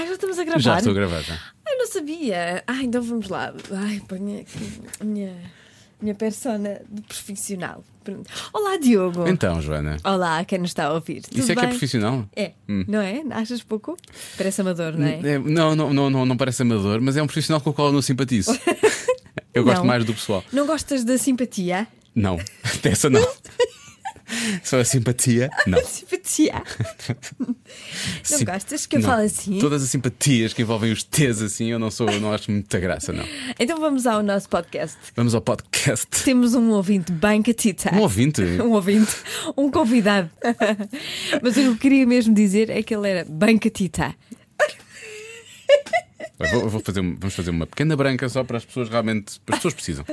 Ah, já estamos a gravar. Já estou a gravar, já. Ai, não sabia. Ai, então vamos lá. Ai, ponha aqui a minha, minha persona de profissional. Olá, Diogo. Então, Joana. Olá, quem nos está a ouvir. Tudo Isso é que é bem? profissional? É, não é? Achas pouco? Parece amador, não é? É, não, não, não, não, não parece amador, mas é um profissional com o qual eu não simpatizo. Eu gosto Não. mais do pessoal. Não gostas da simpatia? Não, dessa não. Só a simpatia? Não. Simpatia? Não Sim- gostas que eu não. fale assim? Todas as simpatias que envolvem os T's assim, eu não sou, eu não acho muita graça, não. Então vamos ao nosso podcast. Vamos ao podcast. Temos um ouvinte bem catita. Um ouvinte. Um ouvinte, um convidado. Mas o que eu queria mesmo dizer é que ele era bem catita. Vou- vou fazer, vamos fazer uma pequena branca só para as pessoas realmente. As pessoas precisam.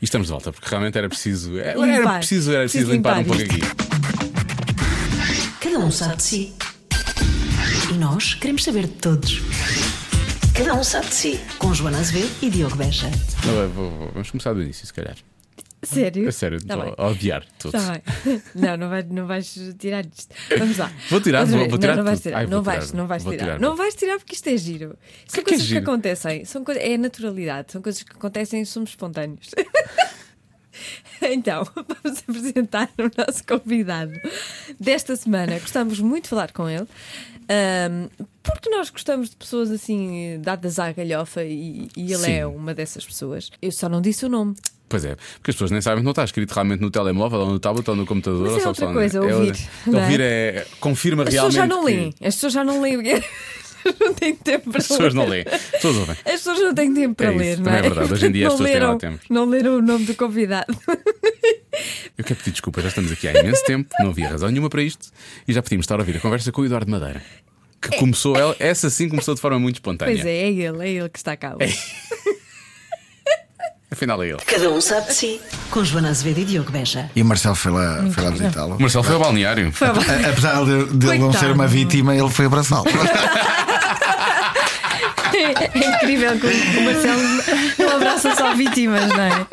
E estamos de volta, porque realmente era preciso. Era, era Limpar. preciso, era preciso Preciso limpar, um limpar pouco aqui. Cada um sabe de si. E nós queremos saber de todos. Cada um sabe de si. Com Joana Azevedo e Diogo Beja. Vamos começar do início, se calhar. Sério? A sério, Tá estou a odiar tudo. Está bem. Não, não, vai, não vais tirar isto. Vamos lá. Vou tirar, Outra vou- vou tirar Não, não vais tirar. Ai, não, vais, tirar, não vais tirar. tirar. Não vais tirar porque isto é giro. São que é coisas que, giro? acontecem. São coisas, é naturalidade. São coisas que acontecem e somos espontâneos. Então, vamos apresentar o nosso convidado desta semana. Gostamos muito de falar com ele, ahm, porque nós gostamos de pessoas assim, dadas à galhofa, e, e ele Sim. é uma dessas pessoas. Eu só não disse o nome. Pois é, porque as pessoas nem sabem que não está escrito realmente no telemóvel, ou no tablet, ou no computador, Mas ou é só outra coisa, é ouvir, outra- não é? Ouvir é. confirma As pessoas realmente. já não que- leem. As pessoas já não leem. As pessoas não têm tempo para As pessoas ler. não leem. As pessoas ouvem. As pessoas não têm tempo para É isso, ler, não é? é verdade. Hoje em dia as não pessoas têm lá leram, tempo. Não leram o nome do convidado. Eu quero pedir desculpa, já estamos aqui há imenso tempo, não havia razão nenhuma para isto e já podíamos estar a ouvir a conversa com o Eduardo Madeira. Que começou, ela- essa sim começou de forma muito espontânea. Pois é, é ele, é ele que está cá. hoje. Afinal é ele. Cada um sabe de si. Com Joana Azevedo e Diogo Beja. E o Marcelo foi lá, foi lá visitá-lo. O Marcelo foi ao balneário. Foi bom. A- Apesar de, de ele não ser uma vítima, ele foi abraçá-lo. É incrível que o Marcelo não abraça só vítimas, não é?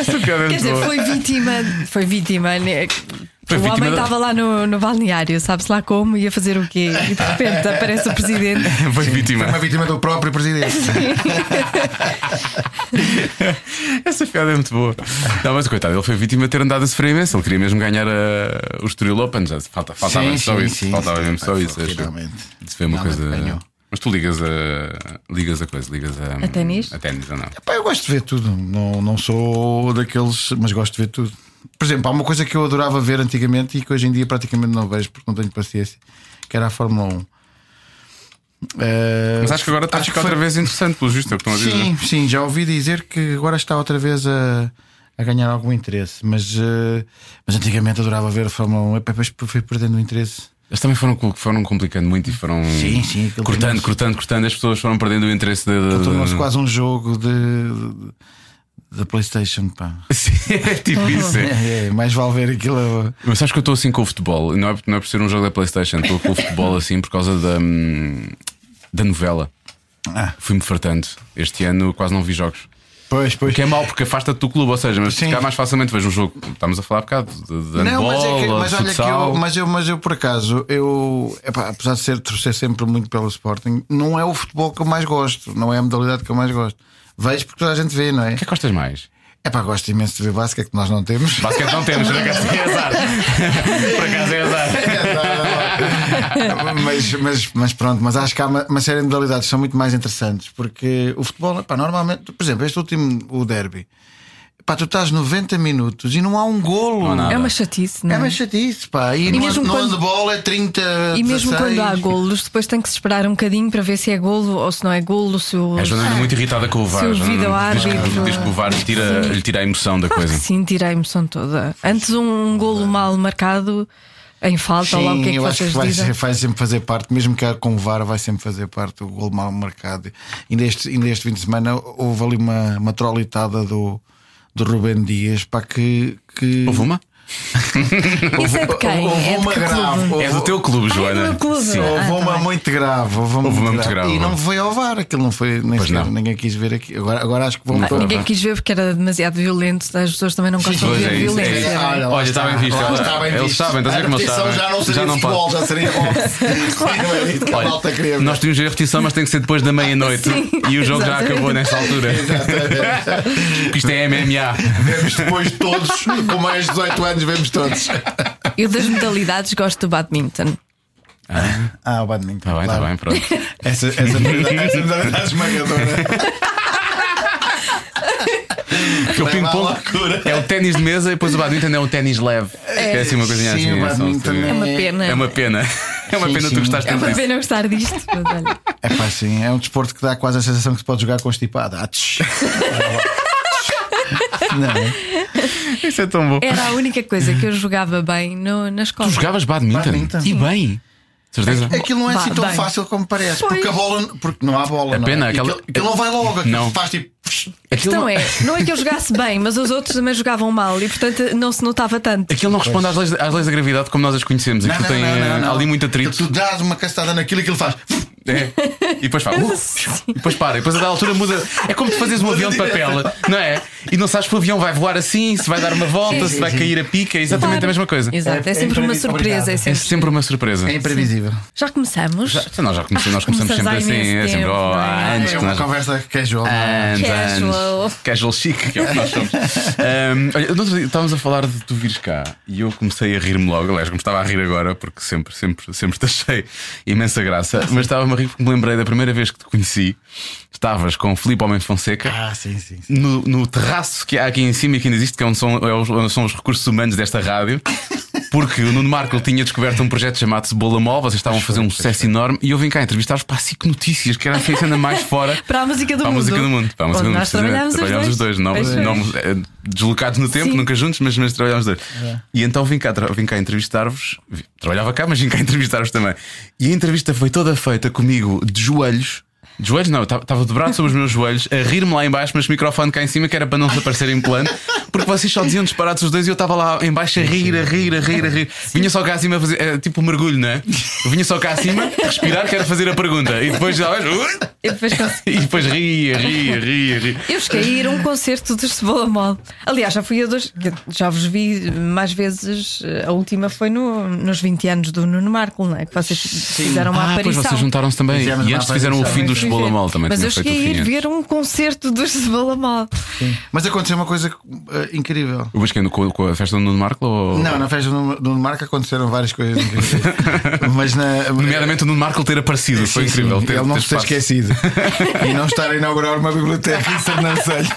Essa piada é Quer dizer, foi vítima. Foi vítima. né? Foi o vítima homem da- estava lá no, no balneário, sabe-se lá como, ia fazer o quê? E de repente aparece o presidente. Foi Foi vítima. uma vítima do próprio presidente. Essa piada é muito boa. Não, mas coitado, ele foi vítima de ter andado a sofrer imenso. Ele queria mesmo ganhar a, o Estoril Open. Já falta, faltava Sim, só sim, isso. sim, faltava sim. mesmo só Foi, isso. acho. finalmente. Isso foi uma Finalmente coisa. Mas tu ligas a. Ligas a coisa, ligas a. A ténis? A ténis ou não? Pá, eu gosto de ver tudo. Não, não sou daqueles, mas gosto de ver tudo. Por exemplo, há uma coisa que eu adorava ver antigamente e que hoje em dia praticamente não vejo porque não tenho paciência, que era a Fórmula 1. Eh, Mas acho que agora está a acho ficar que foi- outra vez interessante, pelo justo, é o que estão a dizer. Sim, sim, já ouvi dizer que agora está outra vez a, a ganhar algum interesse, mas, eh, mas antigamente adorava ver a Fórmula 1 e depois foi perdendo o interesse. Eles também foram, foram complicando muito e foram Sim, sim, cortando, cortando, cortando. As pessoas foram perdendo o interesse da. Tornou-se quase um jogo de, de- da PlayStation. Pá. Sim, é tipo isso. é. É, é, mais vale ver aquilo. Mas sabes que eu estou assim com o futebol, não é, não é por ser um jogo da PlayStation, estou com o futebol assim por causa da, hum, da novela. Ah. Fui-me fartando. Este ano quase não vi jogos. Pois, pois. que é mau porque afasta-te do clube, ou seja, mas Sim. cá mais facilmente vejo um jogo. Estamos a falar um bocado de, de Não, mas, é handball, que, mas olha que eu, mas eu, mas eu por acaso, eu, epá, apesar de ser torcer sempre muito pelo Sporting, não é o futebol que eu mais gosto, não é a modalidade que eu mais gosto. Vejo porque toda a gente vê, não é? O que é que gostas mais? É pá, gosto imenso de ver basquete que nós não temos. Basquete não temos, por acaso é azar. Por acaso é azar. mas, mas, mas pronto, mas acho que há uma, uma série de modalidades que são muito mais interessantes porque o futebol, pá, normalmente, por exemplo, este último, o derby, pá, tu estás 90 minutos e não há um golo. É uma chatice, não É é? uma chatice, pá. E, no, mesmo no quando- handball é 30. E mesmo 16. quando há golos, depois tem que se esperar um bocadinho para ver se é golo ou se não é golo. Se o... A Joana anda muito irritada com o VAR. Se o vídeo diz, que, árbitro- diz que o VAR lhe tira, lhe tira a emoção da Claro coisa. sim, tira a emoção toda. Antes um golo mal marcado em falta, ou lá o que é que eu acho que vai, vai sempre fazer parte, mesmo que com o VAR, vai sempre fazer parte o gol mal marcado. Ainda este, ainda este fim de semana houve ali uma, uma trolitada do, do Rubem Dias para que, que. Houve uma? Isso é de quem? Houve É de uma que grave. clube? Houve- É do teu clube, Joana. do meu clube. Sim. Ah, Houve tá uma bem. muito grave. Houve uma, Houve uma muito grave, E não foi ao VAR, aquilo não foi. Nem Pois não. ninguém quis ver aqui. Agora, agora acho que vão. Ah, Ninguém quis ver porque era demasiado violento. As pessoas também não gostam de Pois ver é isso, é violência. isso. Olha, Olha, está bem visto. lá Ela- está bem eles visto. sabem, estás a ver como sabem. já não seria Já não futebol, já seria boxe. É nós tínhamos a repetição, mas tem que ser depois da meia-noite. E o jogo já exatamente. acabou nessa altura. Porque isto é MMA. Vemos depois todos, com mais de 18 anos, vemos todos. Eu das modalidades gosto do badminton. Ah, o badminton. Está bem, está claro. bem, pronto. Essa, essa, modalidade- essa modalidade esmagadora. Porque o ping-pong loucura. é o ténis de mesa e depois o badminton é o ténis leve. É assim uma coisinha Sim, assim. o é só- badminton É uma pena. É uma pena. É uma Sim, pena sim. tu gostaste É tanto uma disso. pena gostar disto. mas olha. É pá, sim, é um desporto que dá quase a sensação que se pode jogar constipado. Ah, tch. Não, é? Isso é tão bom. Era a única coisa que eu jogava bem no, na escola. Tu jogavas badminton? Badminton. E bem. Certeza? Aquilo não é assim tão bem. fácil como parece. Pois. Porque a bola. Porque não há bola. É não pena, é? aquela- Aquilo, aquilo não vai logo. Não. faz tipo. A questão é, não é que eu jogasse bem, mas os outros também jogavam mal e portanto não se notava tanto. Aquilo não responde às leis, às leis da gravidade como nós as conhecemos. Não, Aquilo não, tem não, não, não. ali muito atrito. Tu dás uma castada naquilo e aquilo faz. É. E depois faz. Uh, e depois para. E depois a da altura muda. É como tu fazes um avião de papel, não é? E não sabes se o avião vai voar assim, se vai dar uma volta, Sim, se vai sim, cair a pica. É exatamente a mesma coisa. Exato, é, É- é sempre uma imprevi- surpresa. É É sempre... sempre uma surpresa. É imprevisível. Já começamos? Já- nós já começamos, nós começamos Começamos sempre assim. imenso É sempre, tempo, oh, não é? É uma nós. conversa casual. Anos, Casual. Casual chic, que é o que nós somos. Ahm, olha, no outro dia estávamos a falar de tu vires cá e eu comecei a rir-me logo. Aliás, como estava a rir agora, porque sempre, sempre, sempre te achei imensa graça. Mas estava-me a rir porque me lembrei da primeira vez que te conheci. Estavas com o Filipe Homem de Fonseca. Ah, sim, sim. sim. No, no terraço que há aqui em cima e que ainda existe, que é onde são, é onde são os recursos humanos desta rádio, porque o Nuno Marco tinha descoberto um projeto chamado Cebola Mol, vocês estavam a fazer um sucesso enorme e eu vim cá entrevistar-vos para a SIC Notícias, que era assim a cena mais fora. Para a música do Para a mundo. música do mundo. Para a música Onde do mundo. nós trabalhámos os Trabalhámos os dois, não, não, eh, deslocados no tempo, Sim. nunca juntos, mas, mas trabalhámos os dois. E então vim cá, vim cá entrevistar-vos. Vi- Trabalhava cá, mas vim cá entrevistar-vos também. E a entrevista foi toda feita comigo de joelhos. De joelhos não, eu estava dobrado sobre os meus joelhos, a rir-me lá em baixo, mas o microfone cá em cima, que era para não desaparecer em plano, porque vocês só diziam disparados os dois e eu estava lá em baixo a rir, a rir, a rir, a rir. Vinha só cá acima a fazer, é, tipo um mergulho, não é? Eu vinha só cá acima, respirar, que era fazer a pergunta. E depois já E depois e depois ria, ria, ria, ria. Eu cheguei a ir a um concerto dos Cebola Mol. Aliás, já fui a dois, já vos vi mais vezes. A última foi no, nos 20 anos do Nuno Marco, não é? Que vocês fizeram uma Ah, pois aparição. vocês juntaram-se também. Fizemos E antes fizeram o fim do Fui Cebola. Mol também. Mas eu cheguei a ir ver um concerto dos Cebola Mol. Mas aconteceu uma coisa eh, incrível. O Basqueno com, com a festa do Nuno Marco? Ou... Não, na festa do do Marco aconteceram várias coisas incríveis. Mas na. Nomeadamente o Nuno Marco ter aparecido. Foi Sim, incrível. sim, ter, ele não ter se ter esquecido. e não estar a inaugurar uma biblioteca em Sernancelho.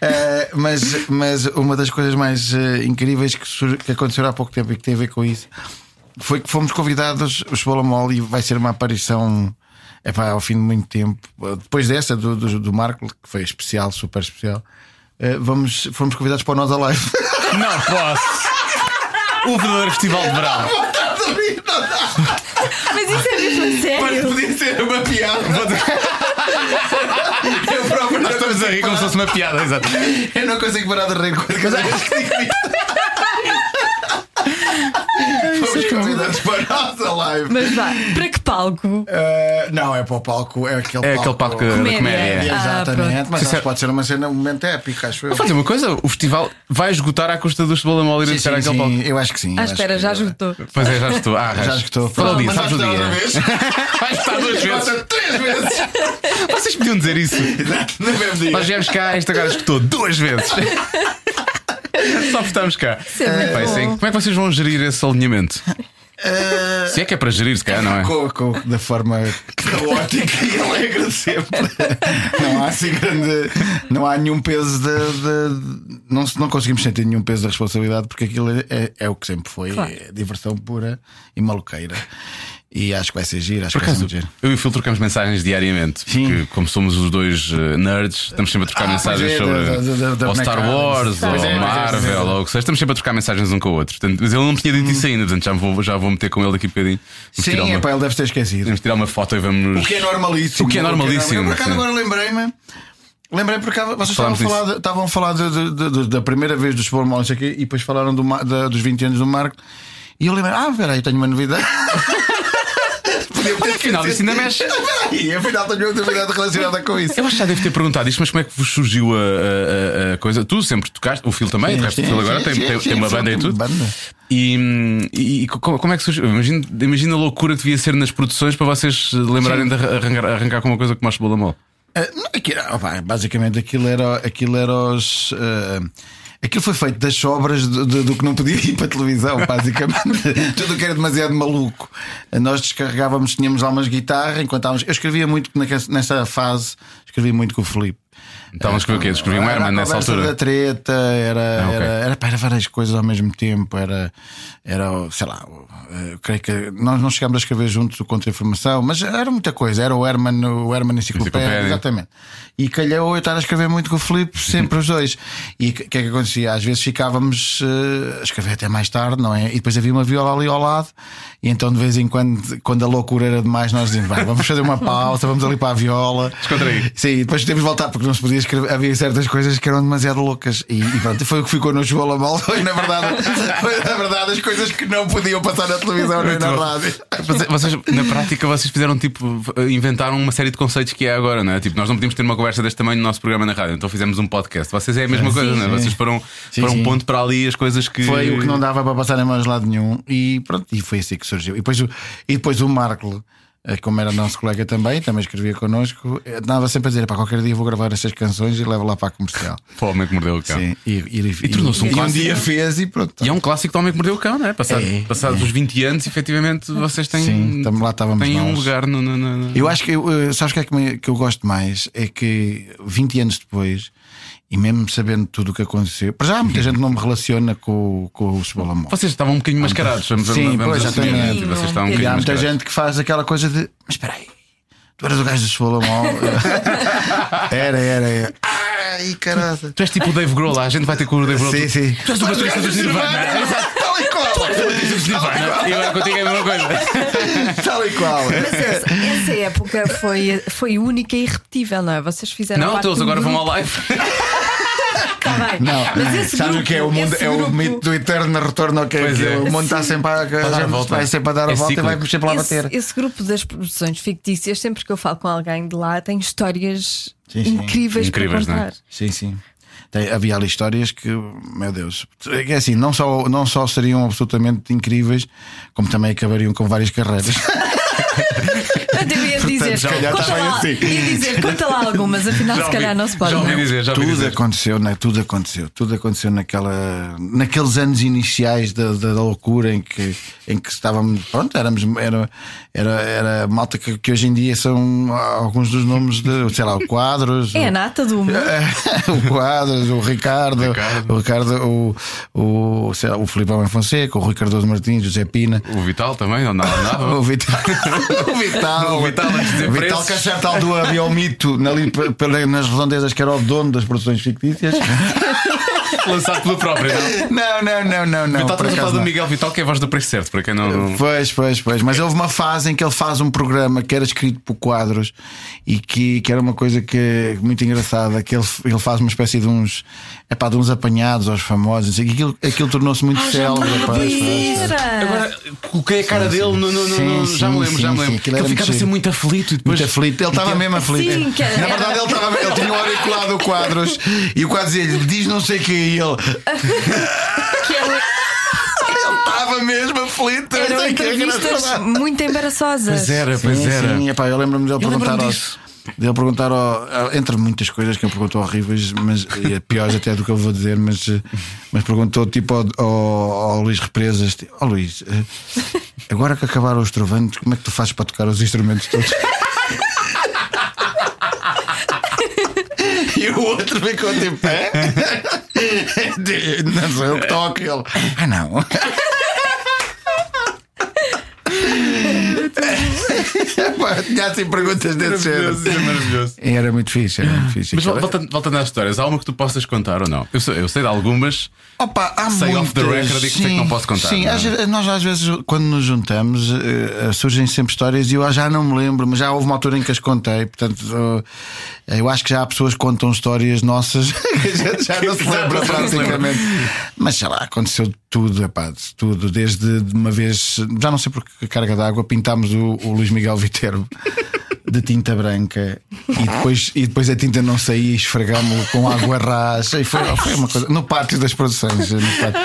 Eh, mas, mas uma das coisas mais eh, incríveis que, que aconteceu há pouco tempo e que tem a ver com isso foi que fomos convidados, o Cebola Mole, e vai ser uma aparição epá, ao fim de muito tempo. Depois dessa, do, do, do Marco, que foi especial, super especial, eh, vamos, fomos convidados para o Nós Alive. Não posso! O verdadeiro Festival de Verão. Mas isso é mesmo a sério. podia ser uma piada. Eu próprio Nós estamos a rir como se fosse uma piada, exato. Eu não consigo parar de rir cada vez que digo convidados para a nossa live. Mas vá, para que palco? Eh, não, é para o palco, é aquele É palco. aquele palco da Comédia. comédia. Ah, Exatamente, pronto. mas acho que pode ser uma cena, um momento épico, acho eu. Vou fazer uma coisa: o festival vai esgotar à custa do Cebola Mol ir Sim, a sim, aquele palco. sim, eu acho que sim. Ah, espera, já esgotou. Pois é, já estou. Ah, Já esgotou. É o dia? Sabes o dia? Vai estar duas vezes. Três vezes! Vocês podiam dizer isso. No mesmo dia. Nós viemos cá, esta agora escutou duas vezes. Só porque estamos cá. é é-. Como é que vocês vão gerir esse alinhamento? Eh, Se é que é para gerir, se calhar, não é? Com, com- da forma caótica e alegre de sempre. Não há assim grande. Não há nenhum peso de. de- não, não conseguimos sentir nenhum peso da responsabilidade porque aquilo é, é o que sempre foi. Claro. É diversão pura e maluqueira. E acho que vai ser giro, acho Por que vai ser giro. eu e o Phil trocamos mensagens diariamente. Sim. Porque, como somos os dois eh, nerds, estamos sempre a trocar Ah, mensagens é, sobre da- da- da- da ou Star. Wars, ou é, é, Marvel, é. ou o que seja. Estamos sempre a trocar mensagens um com o outro. Portanto, mas ele não me tinha dito isso ainda, portanto já vou, já vou meter com ele daqui a bocadinho. Vamos Sim, uma, é para ele deve ter esquecido. vamos tirar uma foto e vamos. O que é normalíssimo. O que é normalíssimo, Eu, por acaso, agora lembrei-me. Lembrei porque vocês estavam a falar, estavam a falar de- de- de- da primeira vez do Super Bowl, não sei o quê, e depois falaram do, da- dos 20 anos do Marco. E eu lembrei, ah, peraí, tenho uma novidade. Olha, afinal, isso ainda mexe. E afinal tenho uma novidade relacionada com isso. Eu acho que já devo ter perguntado isto, mas como é que vos surgiu a, a- a- coisa? Tu sempre tocaste, o Phil também, tocaste o Phil agora, tem, tem- tem uma banda e tudo. Banda. E, e- co- como é que surgiu? Imagina, imagina a loucura que devia ser nas produções para vocês lembrarem de arrancar, arrancar com uma coisa como a. Ah, não, aquilo, opa, basicamente aquilo era, aquilo era os. ah, aquilo foi feito das sobras do, do- do que não podia ir para a televisão, basicamente. Tudo o que era demasiado maluco. Nós descarregávamos, tínhamos lá umas guitarras, enquanto estávamos. Eu escrevia muito nessa fase, escrevia muito com o Felipe. Estavam a escrever o quê? Escreviam um Era Herman nessa altura. da treta, era, Ah, ok. era, era, era várias coisas ao mesmo tempo. Era, era sei lá, eh, creio que nós não chegámos a escrever juntos o Contra-Informação, mas era muita coisa. Era o Herman, o Herman Enciclopédia, Enciclopédia. exatamente. E calhou eu estar a escrever muito com o Filipe, sempre os dois. E o que, que é que acontecia? Às vezes ficávamos eh, a escrever até mais tarde, não é? E depois havia uma viola ali ao lado, e então de vez em quando, quando a loucura era demais, nós dizíamos, "Vai, vamos fazer uma pausa, vamos ali para a viola. Descontrair. Sim, e depois temos de voltar porque não se podia escrever. Havia certas coisas que eram demasiado loucas. E, e pronto, foi o que ficou no Jogo Mal. Foi na verdade, foi na verdade as coisas que não podiam passar na televisão nem na rádio. Vocês, na prática, vocês fizeram tipo, inventaram uma série de conceitos que é agora, não é? Tipo, nós não podíamos ter uma conversa deste tamanho no nosso programa na rádio, então fizemos um podcast. Vocês é a mesma coisa, não é? sim. Vocês foram, Sim, foram um sim. ponto para ali as coisas que. Foi o que não dava para passar em mais lado nenhum. E pronto, e foi assim que surgiu. E depois, o- e depois o Marco. eh, Como era nosso colega também, também escrevia connosco, eh, andava sempre a dizer: para qualquer dia vou gravar estas canções e levo lá para a comercial. Foi o homem que mordeu o cão. Sim, e, e, E tornou-se um e um clássico. dia fez e pronto. E é um clássico do homem que mordeu o cão, não é? Passado, É, passados é. os 20 anos, efetivamente, vocês têm, Sim, tam- lá estávamos têm um nós. lugar no. no- no- Eu acho que, eh, sabes o que é que, me- que eu gosto mais? É que 20 anos depois, e mesmo sabendo tudo o que aconteceu, para já muita gente não me relaciona com, com o Cebola. Vocês estavam um bocadinho mascarados, vamos, Sim, vamos pois, exatamente. né? Vocês estavam um E há muita mascarados. gente que faz aquela coisa de, mas espera aí, tu eras o gajo do Cebola era, era, era. Ai, caralho. Tu és tipo o Dave Grohl, lá, a gente vai ter com o Dave Grohl. Sim, sim. Tu és o baterista dos Nirvana. Tal e qual. Nirvana. E agora contigo é a mesma coisa. Tal e qual. Mas essa, essa época foi, foi única e irrepetível, não é? Vocês fizeram. Não, todos agora vão ao live. Tá bem. Não, esse sabes o grupo- que é? O mundo é o grupo- mito do eterno retorno ao que Pois é. O mundo está sempre a, a dar a volta. vai sempre a dar a É volta e vai sempre lá Esse, bater. esse grupo das produções fictícias, sempre que eu falo com alguém de lá, tem histórias Sim, sim. incríveis, Incríveis, para é? contar. Sim, sim. Tem- havia ali histórias que, meu Deus, é assim, não só, não só seriam absolutamente incríveis, como também acabariam com várias carreiras. Eu devia dizer, se calhar conta lá, assim. ia dizer, conta lá algumas, afinal, Já se ouvi- calhar não se pode. já ouvi não. dizer, já ouvi tudo dizer. aconteceu, né? tudo aconteceu, tudo aconteceu naquela, naqueles anos iniciais da, da, da loucura em que, em que estávamos, pronto, éramos, era, era, era malta que, que hoje em dia são alguns dos nomes de, sei lá, o Quadros. É o- a nata do mundo. o Quadros, o Ricardo, Ricardo. o Ricardo, o, o, sei lá, o Filipe Almeida Fonseca, o Rui Cardoso Martins, o José Pina. O Vital também, não nada, nada. O Vital, o Vital, O Vital, o Vital que a certa altura havia o mito ali nas redondezas que era o dono das produções fictícias. Lançado pelo próprio, não? Não, não, não, não, não. Vital, estamos a falar do. Miguel Vital, que é a voz do preço certo, para quem não. Pois, pois, pois. Mas houve uma fase em que ele faz um programa que era escrito por quadros e que, que era uma coisa que muito engraçada, que ele, ele faz uma espécie de uns, epá, de uns apanhados aos famosos, e aquilo, aquilo tornou-se muito Ah, célebre. Agora, coloquei a cara Sim, dele sim. no. no- no- Sim, no- já me sim, lembro, já me lembro. Ele ficava muito assim muito aflito e depois. Muito aflito, ele estava mesmo aflito. Sim, que era- Na verdade, ele, estava, ele tinha um auriculado o quadros e o quadro dizia diz não sei o que e ele. Que eram, Ele estava mesmo aflito. eram é entrevistas muito embaraçosas. Pois era, pois Sim, era. sim, epá, eu lembro-me dele Eu perguntar aos, disso. dele perguntar ao- entre muitas coisas que ele perguntou horríveis, mas e é piores até do que eu vou dizer, mas, mas perguntou tipo ao, ao, ao Luís Represas: tipo, Ó Luís, eh, agora que acabaram os trovantes, como é que tu fazes para tocar os instrumentos todos? E o outro ficou tipo, é? Não sou eu que toco. Ele, ah, não. Pá, Tinha assim perguntas desse género. Isso é maravilhoso. Era muito fixe, era muito fixe. Mas vol- voltando, voltando às histórias, há uma que tu possas contar ou não? Eu sei, eu sei de algumas. Opa, há Sei off the muitas. record e que sei que não posso contar, Sim, não é? às vezes- nós às vezes, quando nos juntamos, eh, surgem sempre histórias e eu já não me lembro, mas já houve uma altura em que as contei. Portanto, eh, eu acho que já há pessoas que contam histórias nossas que a gente já não se lembra Já não se lembra. praticamente. Mas sei lá, aconteceu tudo, epá, tudo. Desde de uma vez, já não sei por que carga d'água, pintámos o, o Luís Miguel Viterbo. De tinta branca e depois, e depois a tinta não saía e esfregámos-lo com água rasa e foi, foi uma coisa no pátio das produções no pátio.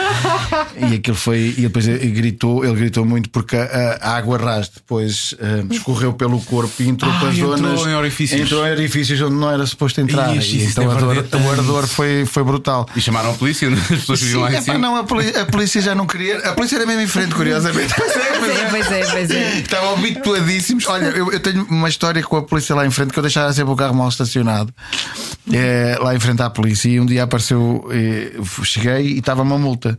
e aquilo foi e depois ele gritou ele gritou muito porque a, a água rasa depois eh, escorreu pelo corpo e entrou Ah, para entrou zonas em orifícios. entrou em orifícios onde não era suposto entrar Ixi, e então é o ardor, verdade. o ardor foi, foi brutal E chamaram a polícia, as pessoas viviam lá em cima. não, a, poli- a polícia já não queria. A polícia era mesmo em frente, curiosamente. Pois é, pois é, pois é. Estavam habituadíssimos. Olha, eu, eu tenho uma história com a polícia lá em frente que eu deixava sempre o carro mal estacionado eh, lá em frente à polícia. E um dia apareceu, eh, cheguei e estava uma multa.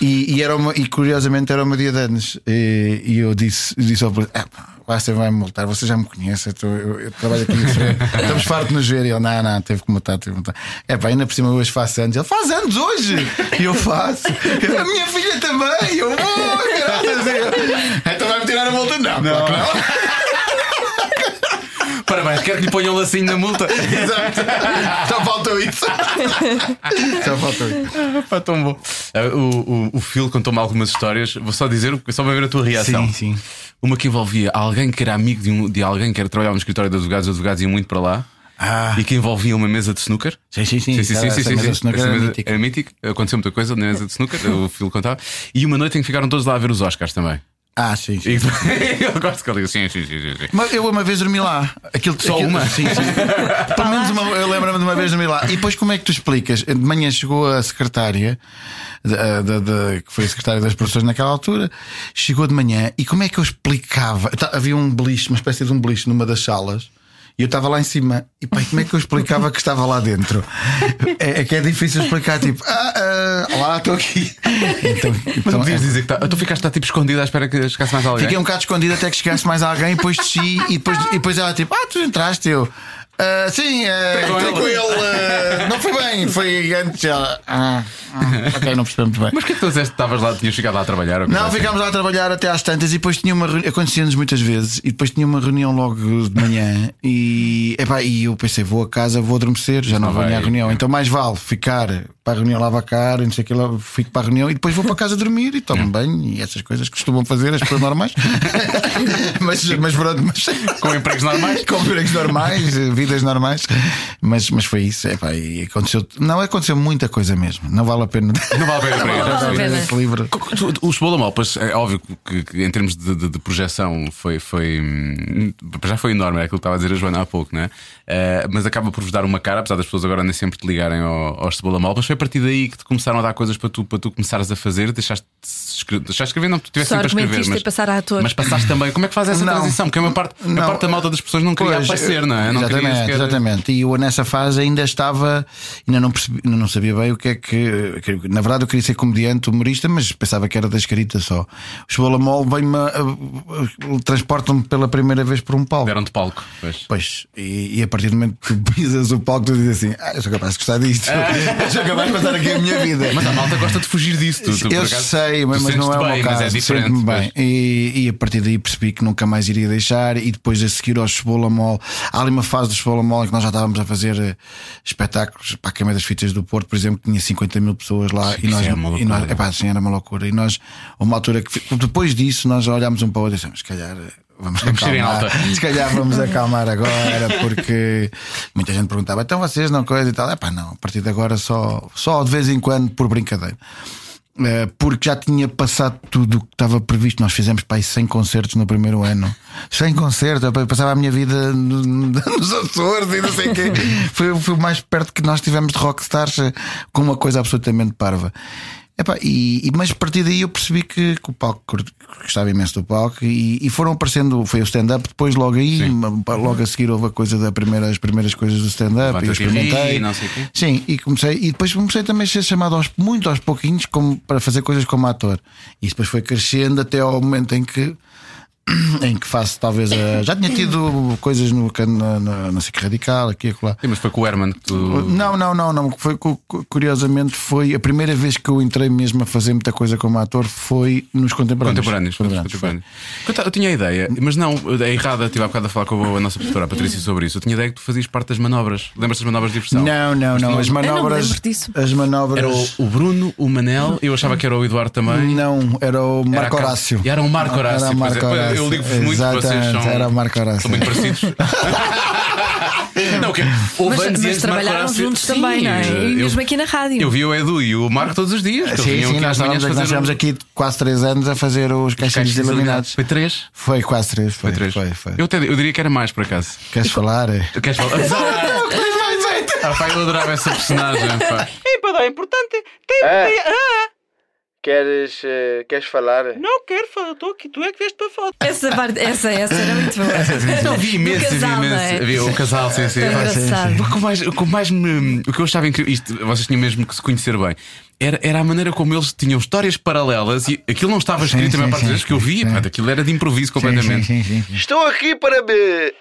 E, e era uma, e curiosamente era o meu dia de anos. E, e eu disse, disse ao polícia: "Ah, você vai me multar, você já me conhece, eu, tô- eu- eu trabalho aqui em frente, estamos fartos de nos ver. E ele, não, não, teve que multar, teve que multar. É pá, ainda por cima hoje faço anos. Ele faz anos hoje! E eu faço. A minha filha também! Eu, oh, graças a Deus. Então vai-me tirar a multa? Não, claro que não. Parabéns, quero que lhe ponham um lacinho na multa. Exato. Só faltou isso. Só faltou isso. Pá, tão bom. Ah, o, o, o Phil contou-me algumas histórias. Vou só dizer, só para ver a tua reação. Sim, sim. Uma que envolvia alguém que era amigo de, um, de alguém que era trabalhar no escritório de advogados, os advogados iam muito para lá. Ah. E que envolvia uma mesa de snooker. Sim, sim, sim. Sim, sim, sim, sim, mesa sim. Essa era mesa mítica. era mítica. Aconteceu muita coisa na mesa de snooker, o Phil contava. E uma noite em que ficaram todos lá a ver os Oscars também. Ah, sim, sim. Eu gosto que ele diga sim, sim, sim, sim. Mas eu uma vez dormi lá. Aquilo, Só aquilo- uma? Sim, sim. Pelo menos uma, eu lembro-me de uma vez dormi lá. E depois como é que tu explicas? De manhã chegou a secretária, da- da- da- que foi a secretária das produções naquela altura, chegou de manhã e como é que eu explicava? Tá- Havia um beliche, uma espécie de um beliche numa das salas. E eu estava lá em cima, e pá, como é que eu explicava que estava lá dentro? É, é que é difícil explicar, tipo, ah, ah, lá estou aqui. Então, Mas então, não podias dizer que tá, tu ficaste lá, tipo escondido à espera que chegasse mais alguém. Fiquei um bocado escondido até que chegasse mais alguém, depois desci e depois, e depois ela tipo, ah, tu entraste, eu. "Ah, sim, uh, com com ele." com ele. ah, não foi bem, foi antes. Ela, ah, ah, ok, não percebi muito bem. Mas o que é que tu disseste? Estavas lá, tinhas ficado lá a trabalhar? ou coisa Não, assim? ficámos lá a trabalhar até às tantas e depois tinha uma reunião, acontecia-nos muitas vezes, e depois tinha uma reunião logo de manhã e, epá, e eu pensei, vou a casa, vou adormecer, já não, vou nem à vai- reunião, então mais vale ficar para a reunião lavacar, e não sei o que lá, fico para a reunião e depois vou para casa dormir e tomo banho e essas coisas que costumam fazer as pessoas normais. mas, mas pronto, mas Com empregos normais? com empregos normais, vidas normais, mas, mas foi isso, epá, e aconteceu, não aconteceu muita coisa mesmo, não vale a pena. Não vale a pena para Não vale a ir. pena. Esse livro. O Cebola Mal, pois é óbvio que, que em termos de, de- de projeção foi, foi hum, já foi enorme, é aquilo que estava a dizer a Joana há pouco, né? Eh, mas acaba por vos dar uma cara, apesar das pessoas agora nem sempre te ligarem ao, ao Cebola Mal, mas foi a partir daí que te começaram a dar coisas para tu, para tu começares a fazer, deixaste de escre- deixaste de escrever, não, tu tiveste Só sempre a escrever, mas, passar a ator. mas passaste também. Como é que faz essa Não. transição? Porque é uma parte, a Não. parte da malta das pessoas não queria Pois, aparecer, não é? Não exatamente, queria sequer- exatamente. E eu nessa fase ainda estava, ainda não, percebi, ainda não sabia bem o que é que, Na verdade, eu queria ser comediante, humorista, mas pensava que era da escrita só. O Cebola Mol vem-me. a- a- Transportam-me pela primeira vez por um palco. Deram-te palco. Pois. Pois, e, e a partir do momento que pisas o palco, tu dizes assim: Ah, eu sou capaz de gostar disto. eu sou capaz de passar aqui a minha vida. Mas a malta gosta de fugir disso. Tu, eu acaso, sei, mas, mas não é o meu bem, caso. É diferente. Pois. bem. E, e a partir daí percebi que nunca mais iria deixar. E depois a seguir ao Cebola Mol, há ali uma fase Cebola Mol em que nós já estávamos a fazer eh, espetáculos para a Câmara das Fitas do Porto, por exemplo, que tinha 50 mil pessoas lá. Sim, e nós, é uma e nós epá, sim, era uma loucura. E nós, uma altura que depois disso, nós olhámos um para o outro e dissemos: se calhar. eh, Vamos Vamos acalmar. Se calhar vamos acalmar agora, porque muita gente perguntava, então vocês não coisa e tal. É pá, não, a partir de agora só, só de vez em quando por brincadeira. Eh, Porque já tinha passado tudo o que estava previsto. Nós fizemos para aí 100 concertos no primeiro ano. 100 concertos, eu passava a minha vida no- nos Açores e não sei o quê. Foi, foi o mais perto que nós tivemos de rockstars eh, com uma coisa absolutamente parva. Epá, e, e- mas a partir daí eu percebi que, que o palco gostava imenso do palco e, e foram aparecendo, foi o stand-up, depois logo aí, ma- logo a seguir houve a coisa da primeira, as primeiras coisas do stand-up e eu e experimentei. quê. Sim, e comecei, e depois comecei também a ser chamado aos, muito aos pouquinhos como, para fazer coisas como ator. E depois foi crescendo até ao momento em que em que faço talvez. a- já tinha tido coisas no, na, na, Radical, aqui e lá. Sim, mas foi com o Herman que tu. Não, não, não, não. Foi, cu- cu- curiosamente, foi a primeira vez que eu entrei mesmo a fazer muita coisa como ator foi nos contemporâneos. Contemporâneos, contemporâneos. Eu, ta- eu tinha a ideia, mas não, é errada. Estive há bocado a falar com a nossa professora, a Patrícia, sobre isso. Eu tinha a ideia que tu fazias parte das manobras. Lembras das manobras de diversão? Não, não, não. As não manobras. lembro disso. As manobras. Era o, o Bruno, o Manel, eu achava que era o Eduardo também. Não, era o Era Marco a Ca- Horácio. E era o Marco Horácio. Era o. Marco Horácio. Eu ligo-vos muito, vocês Exatamente, são, Era o Marco Horácio. são muito parecidos. não, que houve Mas, antes e mas Marco trabalharam juntos Sim, também, não é? E eu- mesmo aqui na rádio. Eu vi o Edu e o Marco todos os dias. Sim, sim, nós, estivemos aqui quase 3 anos a fazer os caixinhos eliminados. Foi três? Foi quase 3. Foi, Foi três. Foi, foi. Eu, até- eu diria que era mais, por acaso. Queres falar? É. Queres falar? Ah, pá, eu adorava essa personagem. Pá. Empadão é importante. Tem, Ah. Queres, eh, queres falar? não quero falar, estou aqui, tu é que vieste para fora. Essa, parte, essa, essa era muito boa. Não, vi imenso, casal, vi imenso. é? Vi o casal, sim, sim. É engraçado. O que mais, o que mais me. O que eu achava incrível. Isto, vocês tinham mesmo que se conhecer bem. Era, era a maneira como eles tinham histórias paralelas e aquilo não estava escrito Sim, a maior sim, parte das vezes que eu via. sim. pá, aquilo era de improviso completamente. Sim, sim, sim, sim. Estou aqui para me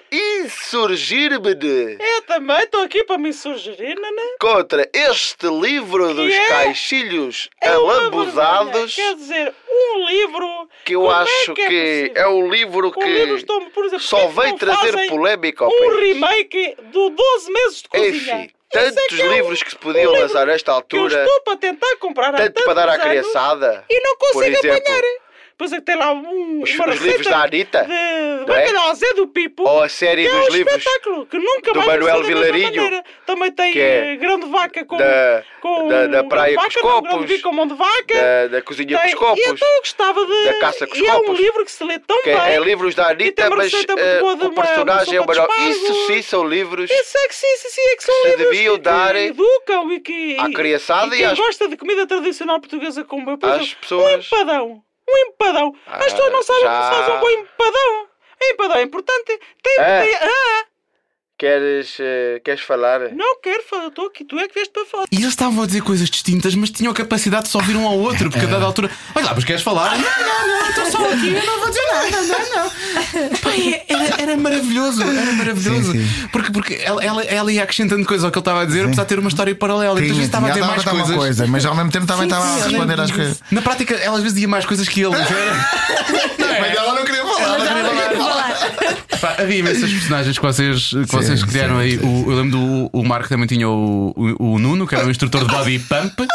insurgir-me de Eu também estou aqui para me sugerir, Nanã. contra este livro dos é? caixilhos É alambuzados. Quer dizer, um livro. que eu como é acho que é que possível? é um livro Um livro que estou, por exemplo, só vem trazer polémica ao Um país. remake do 12 meses de cozinha. Enfim, tantos é livros que se podiam lançar nesta que eu altura, estou para tentar comprar há tanto para dar à criançada, E não consigo exemplo, apanhar. Pois é tem lá um, os, uma os livros da Anitta, de não é? bacalhau Zé do Pipo. ou a série que é um dos livros espetáculo que nunca do Manuel Vilarinho. Também tem é eh, grão de vaca com, da- com da- da praia grão com os vaca, não, copos, grão de bico com mão de vaca. da, da cozinha com Tem- os copos, E então eu gostava de. da caça com os e é um livro que se lê tão que bem. é, é livros da Anitta, mas de o uma- personagem é o espargo. Isso sim são livros Isso é que sim, sim, sim, é que são se livros deviam que, dar que educam e que. à criançada e e quem às- gosta de comida tradicional portuguesa como eu, por exemplo, pessoas. Um empadão. Um empadão. Ah, As pessoas não sabem já. como se faz um bom empadão. Empadão é importante. Tem, Ah. tem, ah, Queres, eh, queres falar? não quero falar, estou aqui, tu é que vieste para fora. E eles estavam a dizer coisas distintas, mas tinham a capacidade de só ouvir um ao outro, porque a dada altura. Olha lá, mas queres falar? Não, não, não, estou só aqui, eu não vou dizer nada, não, não. Pá, é- era, era maravilhoso, era maravilhoso. Sim, sim. Porque, porque ela, ela, ela ia acrescentando coisas ao que ele estava a dizer, apesar de ter uma história paralela. Então Tinha, já estava a ter mais contar uma coisas. coisa, mas ao mesmo tempo também Sim, estava sim, a responder às coisas. Na prática, ela às vezes dizia mais coisas que ele. Mas ela não queria falar. Ela queria falar. Havia imensas personagens que vocês, vocês Sim, criaram sim, aí. O- eu lembro do o Marco também tinha o, o, o Nuno, que era o instrutor de body pump.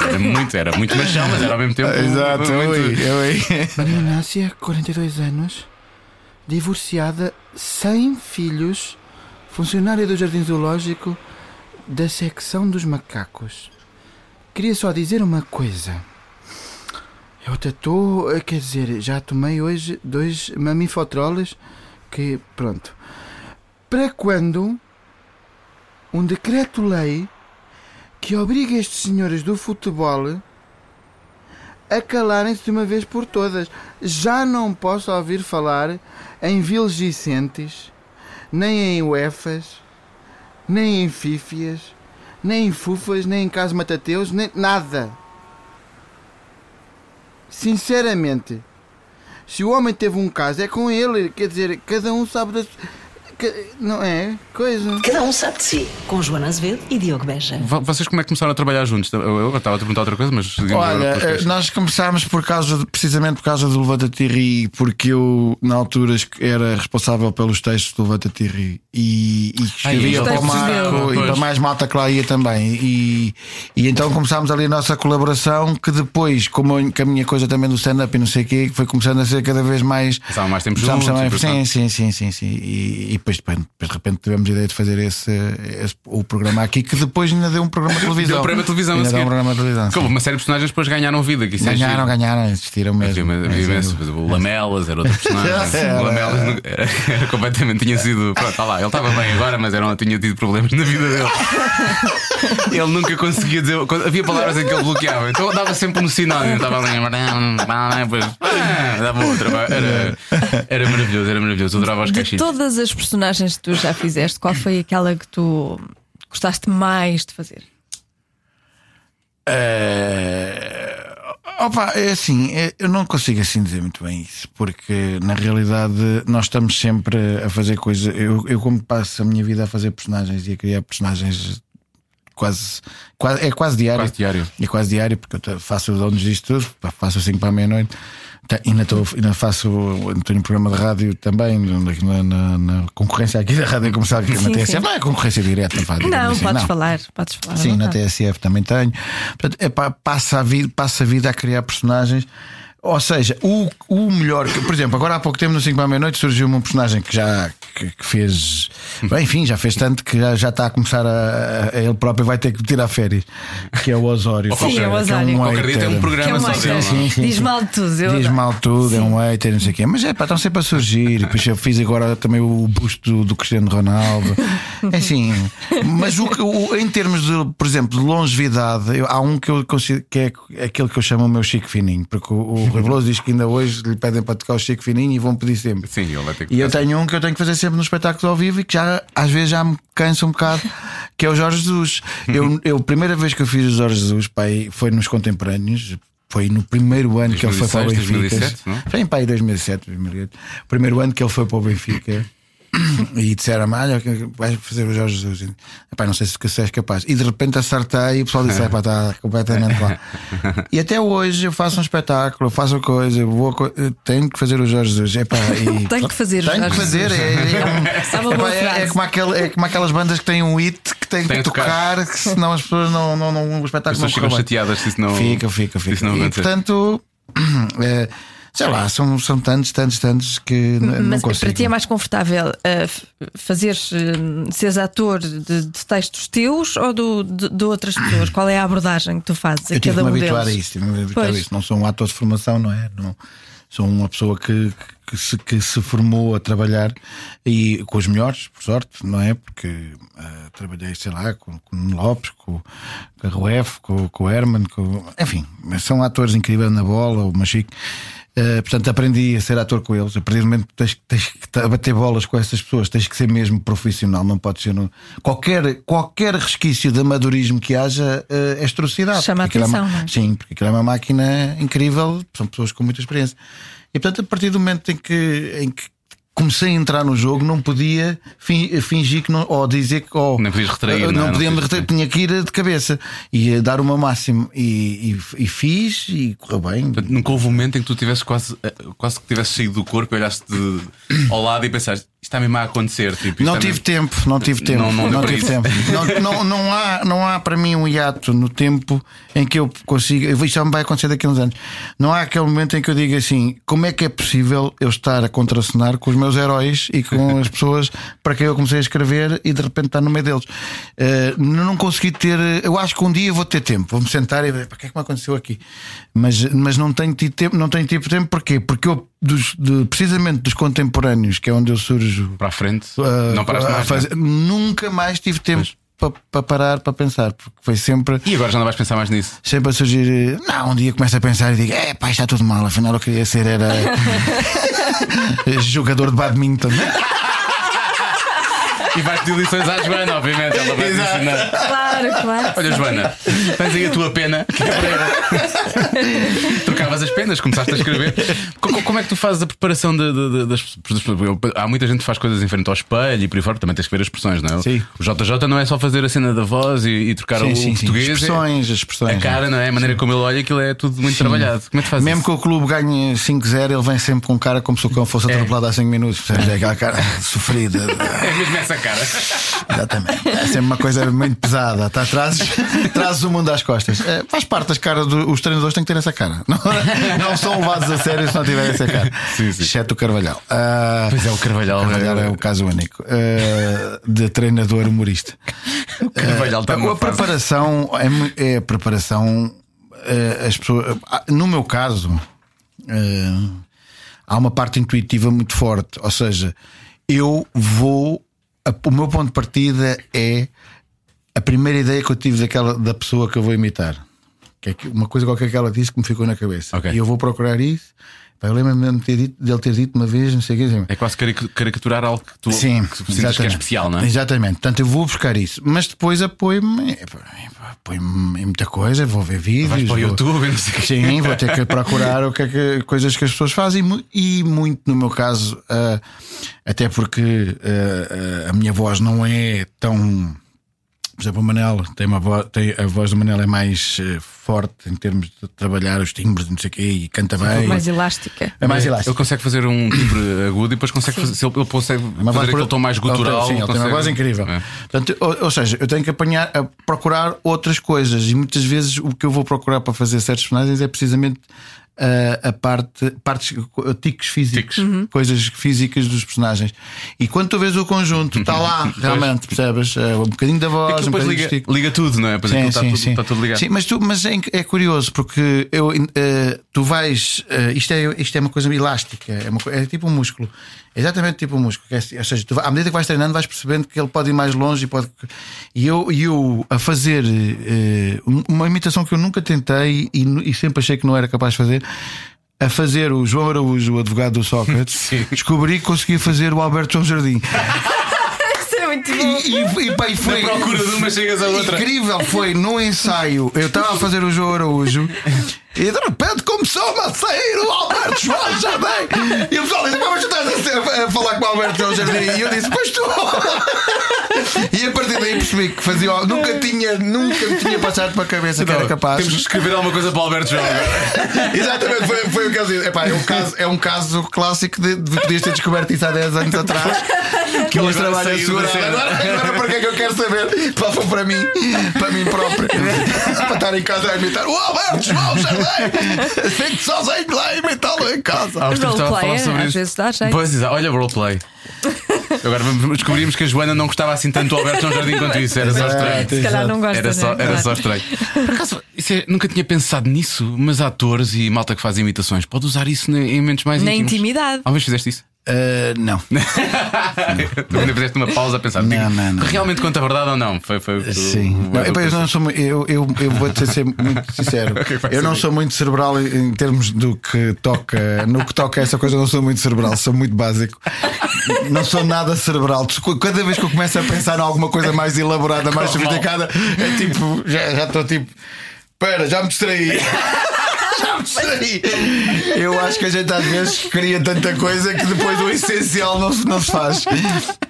Era muito, era muito machão, mas era ao mesmo tempo. Exato, muito- ui, ui. Maria Inácia, 42 anos, divorciada, sem filhos, funcionária do Jardim Zoológico da secção dos macacos. Queria só dizer uma coisa. Eu até estou, quer dizer, já tomei hoje dois mamifotroles que, pronto. Para quando um decreto-lei que obriga estes senhores do futebol a calarem-se de uma vez por todas. Já não posso ouvir falar em Vilgicentes, nem em UEFAs, nem em Fífias, nem em Fufas, nem em Caso Matateus, nem nada. Sinceramente, se o homem teve um caso, é com ele. Quer dizer, cada um sabe das. Que- Não é? Coisa. Cada um sabe de si. Com Joana Azevedo e Diogo Beja. Vo- Vocês como é que começaram a trabalhar juntos? Eu, eu estava a te perguntar outra coisa, mas. Olha, eh, nós começámos por causa de- precisamente por causa do Levanta Tirri, porque eu na altura era responsável pelos textos do Levanta Tirri e, e escrevia para o Marco e para mais malta que lá ia também. E, e então começámos ali a nossa colaboração, que depois, como a minha coisa também do stand-up e não sei o quê, foi começando a ser cada vez mais. Passavam mais tempo juntos, também, sim, sim, sim, sim, sim. E, e depois, depois, de repente tivemos a ideia de fazer esse, esse- o programa aqui, que depois ainda deu um programa de televisão. Deu um programa de televisão Ainda deu um programa de televisão. Como uma série de personagens depois ganharam vida. Que isso é Ganharam, ganharam, existiram Havia, mesmo. havia imenso, o Lamelas era outro personagem. Era, o Lamelas era. era, era completamente tinha sido. Pronto, tá lá, ele estava bem agora, mas era, tinha tido problemas na vida dele. ele nunca conseguia dizer. Havia palavras em que ele bloqueava, então dava sempre no sinónimo. Estava ali. Depois, ah, dava outra. Era, era maravilhoso, era maravilhoso. Eu adorava os De caixinhos. todas as personagens que tu já fizeste, qual foi aquela que tu gostaste mais de fazer? Eh, Opa, é assim, é- eu não consigo assim dizer muito bem isso, porque na realidade nós estamos sempre a fazer coisas. Eu, eu como passo a minha vida a fazer personagens e a criar personagens quase, quase é quase diário. Quase diário. É quase diário, porque eu faço os donos disto tudo, faço assim para a meia-noite. Tá, Ainda, estou, ainda faço tenho um programa de rádio também na, na- na concorrência aqui da rádio comercial na Sim, TSF sim. não é concorrência direta Não, assim, podes não. falar, podes falar. à Sim, na. TSF também tenho. Portanto, é pá, passa, a vida, passa a vida a criar personagens. Ou seja, o, o melhor. que- Por exemplo, agora há pouco tempo, no 5 para a meia-noite, surgiu um personagem que já que, que fez. Bem, enfim, já fez tanto que já, já está a começar a, a- Ele próprio vai ter que tirar férias. Que é o Osório. Sim, Que é o que Osório. um Qualquer dia tem um programa Que é é? sim, sim, Diz sim. mal de tudo. eu Diz mal tudo, é um hater, não sei o quê. Mas é pá, estão sempre a surgir. Depois eu fiz agora também o busto do, do Cristiano Ronaldo. É assim. Mas o, o- em termos de, por exemplo, de longevidade, eu- há um que eu considero que é aquele que eu chamo o meu Chico Fininho. Porque o, o diz que ainda hoje lhe pedem para tocar o Chico Fininho e vão pedir sempre. Sim, ele vai ter que. E eu tenho um que eu tenho que fazer sempre nos espetáculos ao vivo e que já às vezes já me cansa um bocado, que é o Jorge Jesus. Eu, eu a primeira vez que eu fiz o Jorge Jesus pai, foi nos contemporâneos. Foi no primeiro ano que ele foi para o 2006, Benfica. 2007, não? Foi em pai 2007, 2008. O primeiro ano que ele foi para o Benfica. E disseram-me: Olha, vais fazer o Jorge Jesus. Epá, não sei se és capaz. E de repente acertei e o pessoal disse: Epá, está completamente lá. E até hoje eu faço um espetáculo, eu faço coisa, vou, co- tenho que fazer o Jorge Jesus. Epá, e, Tenho que fazer o tenho Jorge que fazer. É, é, epá, é- é como aquele- é como aquelas bandas que têm um hit que têm Tem que tocar. tocar, que senão as pessoas não, não, não o As espetáculo não pessoas ficam corre bem. chateadas se isso não. Fica, fica, fica. não e portanto, é, sei lá, são, são tantos, tantos, tantos que n- não Mas consigo. para ti é mais confortável uh, f- fazeres, uh, seres ator de, de textos teus ou do, de, de outras pessoas? Qual é a abordagem que tu fazes a Eu tive cada um deles? a isso, tive que me habituar a isso. Não sou um ator de formação, não é? Não, sou uma pessoa que, que, se, que se formou a trabalhar e com os melhores, por sorte, não é? Porque ah, trabalhei, sei lá, com, com Lopes, com, com a Ruef, com, com o Herman, com, enfim, mas são atores incríveis na bola, o Machique. Uh, portanto, aprendi a ser ator com eles. A partir do momento que tens, tens que bater bolas com essas pessoas, tens que ser mesmo profissional. Não pode ser. um- Qualquer, qualquer resquício de amadorismo que haja uh, é atrocidade. Chama a Porque aquilo é uma- atenção, é? Sim, porque aquilo é uma máquina incrível, são pessoas com muita experiência. E portanto, a partir do momento em que, em que comecei a entrar no jogo, não podia fin- fingir que não, ou dizer que. Ou, Nem podias retrair, não, não é? Não podia me retrair, tinha que ir de cabeça e ia dar uma máxima. E, e, e fiz e correu bem. Portanto, nunca houve um momento em que tu tivesse quase, eh, quase que tivesse saído do corpo e olhaste de- ao lado e pensaste, está mesmo a acontecer. Tipo, Não tive mesmo- tempo, não tive tempo. Não- não para tive isso. tempo. Não, não, não, há, não há para mim um hiato no tempo em que eu consiga. Isto já me vai acontecer daqui a uns anos. Não há aquele momento em que eu diga assim: como é que é possível eu estar a contracenar com os meus heróis e com as pessoas para quem eu comecei a escrever e de repente estar no meio deles? Eh, não consegui ter. Eu acho que um dia vou ter tempo, vou-me sentar e ver para que é que me aconteceu aqui. Mas, mas não tenho tido tempo, não tenho tido tempo porquê? Porque eu, dos, de- precisamente dos contemporâneos, que é onde eu surjo Para a frente, Uh, não paraste mais. fazer- não é? Nunca mais tive tempo para parar para pensar, porque foi sempre, E agora já não vais pensar mais nisso. sempre a surgir. Não, um dia começo a pensar e digo: é pá, está tudo mal, afinal eu queria ser era jogador de badminton. E vais pedir lições à Joana, obviamente. Ela vai te Exato. ensinar. Claro, claro. Olha, Joana, tens aí a tua pena. que é para. Trocavas as penas, começaste a escrever. Co- co- Como é que tu fazes a preparação de- de- de- das pessoas? Eu- Há muita gente que faz coisas em frente ao espelho e por aí fora, também tens que ver as expressões, não é? Sim. O JJ não é só fazer a cena da voz e, e trocar o, português. é- Expressões, as expressões. A cara, não é? A maneira como ele olha, aquilo é tudo muito trabalhado. Como é que fazes Mesmo isso? que o clube ganhe 5-0, ele vem sempre com cara como se o cão fosse atropelado há 5 minutos. Percebes? É aquela cara sofrida. É mesmo essa cara. Exatamente. É sempre uma coisa muito pesada. Tá, trazes, trazes o mundo às costas. É, faz parte das caras dos treinadores, têm que ter essa cara. Não, não são levados a sério se não tiverem essa cara. Sim, sim. Exceto o Carvalhal. Ah, Pois é, o Carvalhal. Carvalhal é o caso único ah, de treinador humorista. O Carvalhal está a, numa a fase. preparação é, é a preparação. as pessoas, ah, no meu caso, há uma parte intuitiva muito forte. Ou seja, eu vou. O meu ponto de partida é a primeira ideia que eu tive daquela, da pessoa que eu vou imitar. que é uma coisa qualquer que ela disse que me ficou na cabeça. Ok. E eu vou procurar isso. Pá, eu lembro-me de dele ter dito uma vez, não sei o que. assim, É quase caric- caricaturar algo que tu, Sim, que que é especial, não é? Exatamente. Portanto, eu vou buscar isso, mas depois apoio-me apoio-me em muita coisa, vou ver vídeos. Vais para o vou- YouTube, não sei. Sim, vou ter que procurar o que é que, coisas que as pessoas fazem e muito no meu caso, ah, até porque ah, ah, a minha voz não é tão. Por exemplo, o Manel tem uma voz, tem, a voz do Manel é mais eh, forte em termos de trabalhar os timbres, não sei o quê, e canta bem. Mais elástica. é mais Ele elástico. consegue fazer um timbre agudo e depois consegue fazer, se ele, ele consegue Uma fazer voz aquele tom mais gutural. Sim, ele tem uma consegue- voz incrível. É. Portanto, ou, ou seja, eu tenho que apanhar, a procurar outras coisas e muitas vezes o que eu vou procurar para fazer certos personagens é precisamente a, a parte, partes, tiques físicos, coisas físicas dos personagens. E quando tu vês o conjunto, está lá, realmente, percebes? É, um bocadinho da voz, um bocadinho liga, liga tudo, não é? Pois Sim, aquilo está, sim, tudo, sim. está tudo ligado. Sim, mas, tu, mas é, é curioso porque eu, eh, tu vais. eh, isto, é, isto é uma coisa elástica, é, uma é tipo um músculo. Exatamente tipo um músculo. que é assim, ou seja, tu, à medida que vais treinando, vais percebendo que ele pode ir mais longe e pode. E eu, eu a fazer um- uma imitação que eu nunca tentei e, e sempre achei que não era capaz de fazer. A fazer o João Araújo, o advogado do Sócrates, descobri que conseguia fazer o Alberto João Jardim. Isso é. E, e, e, e foi, Na procura de uma chegas à outra. Incrível foi no ensaio. Eu estava a fazer o João Araújo e de repente começou-me a sair o Alberto João Jardim. E o pessoal disse: Mas tu estás a, falar com o Alberto João Jardim? E eu disse: Pois estou. E a partir daí percebi que fazia. Nunca tinha, nunca me tinha passado para a cabeça que era capaz. Temos que escrever alguma coisa para o Alberto João. Exatamente, foi, foi o que eu disse. Epá, é, um caso, é um caso clássico de, de podias ter descoberto isso há 10 anos atrás. Que ele eles agora trabalham saiu da segurado. cena. Agora, agora para que é que eu quero saber? Para, foi para mim, para mim próprio. para estar em casa a imitar o Alberto João Jardim. Fico sozinho lá a imitá-lo em casa. Há uns tempos estava a falar sobre às isso. vezes dá jeito. Pois, exato. olha, roleplay. Agora descobrimos que a Joana não gostava assim tanto do Alberto João Jardim quanto isso. Era só estranho. Se calhar não gosta, Era só, né? era só estranho. Por acaso, isso é- nunca tinha pensado nisso, mas atores e malta que faz imitações pode usar isso em momentos mais Na íntimos. intimidade. Alguma vez fizeste isso? Ah, não. Ainda fizeste uma pausa a pensar Não, digo, não, não. Realmente conta a verdade ou não? Foi, foi Sim. o- Não, o- epá, eu, não sou, eu, eu, eu vou te ser muito sincero. é eu não sou muito cerebral em, termos do que toca. No que toca a essa coisa, eu não sou muito cerebral, sou muito básico. Não sou nada cerebral. Cada vez que eu começo a pensar em alguma coisa mais elaborada, mais sofisticada, é tipo, já já estou tipo, espera, já me distraí. Eu acho que a gente às vezes cria tanta coisa que depois o essencial não, se- não se faz.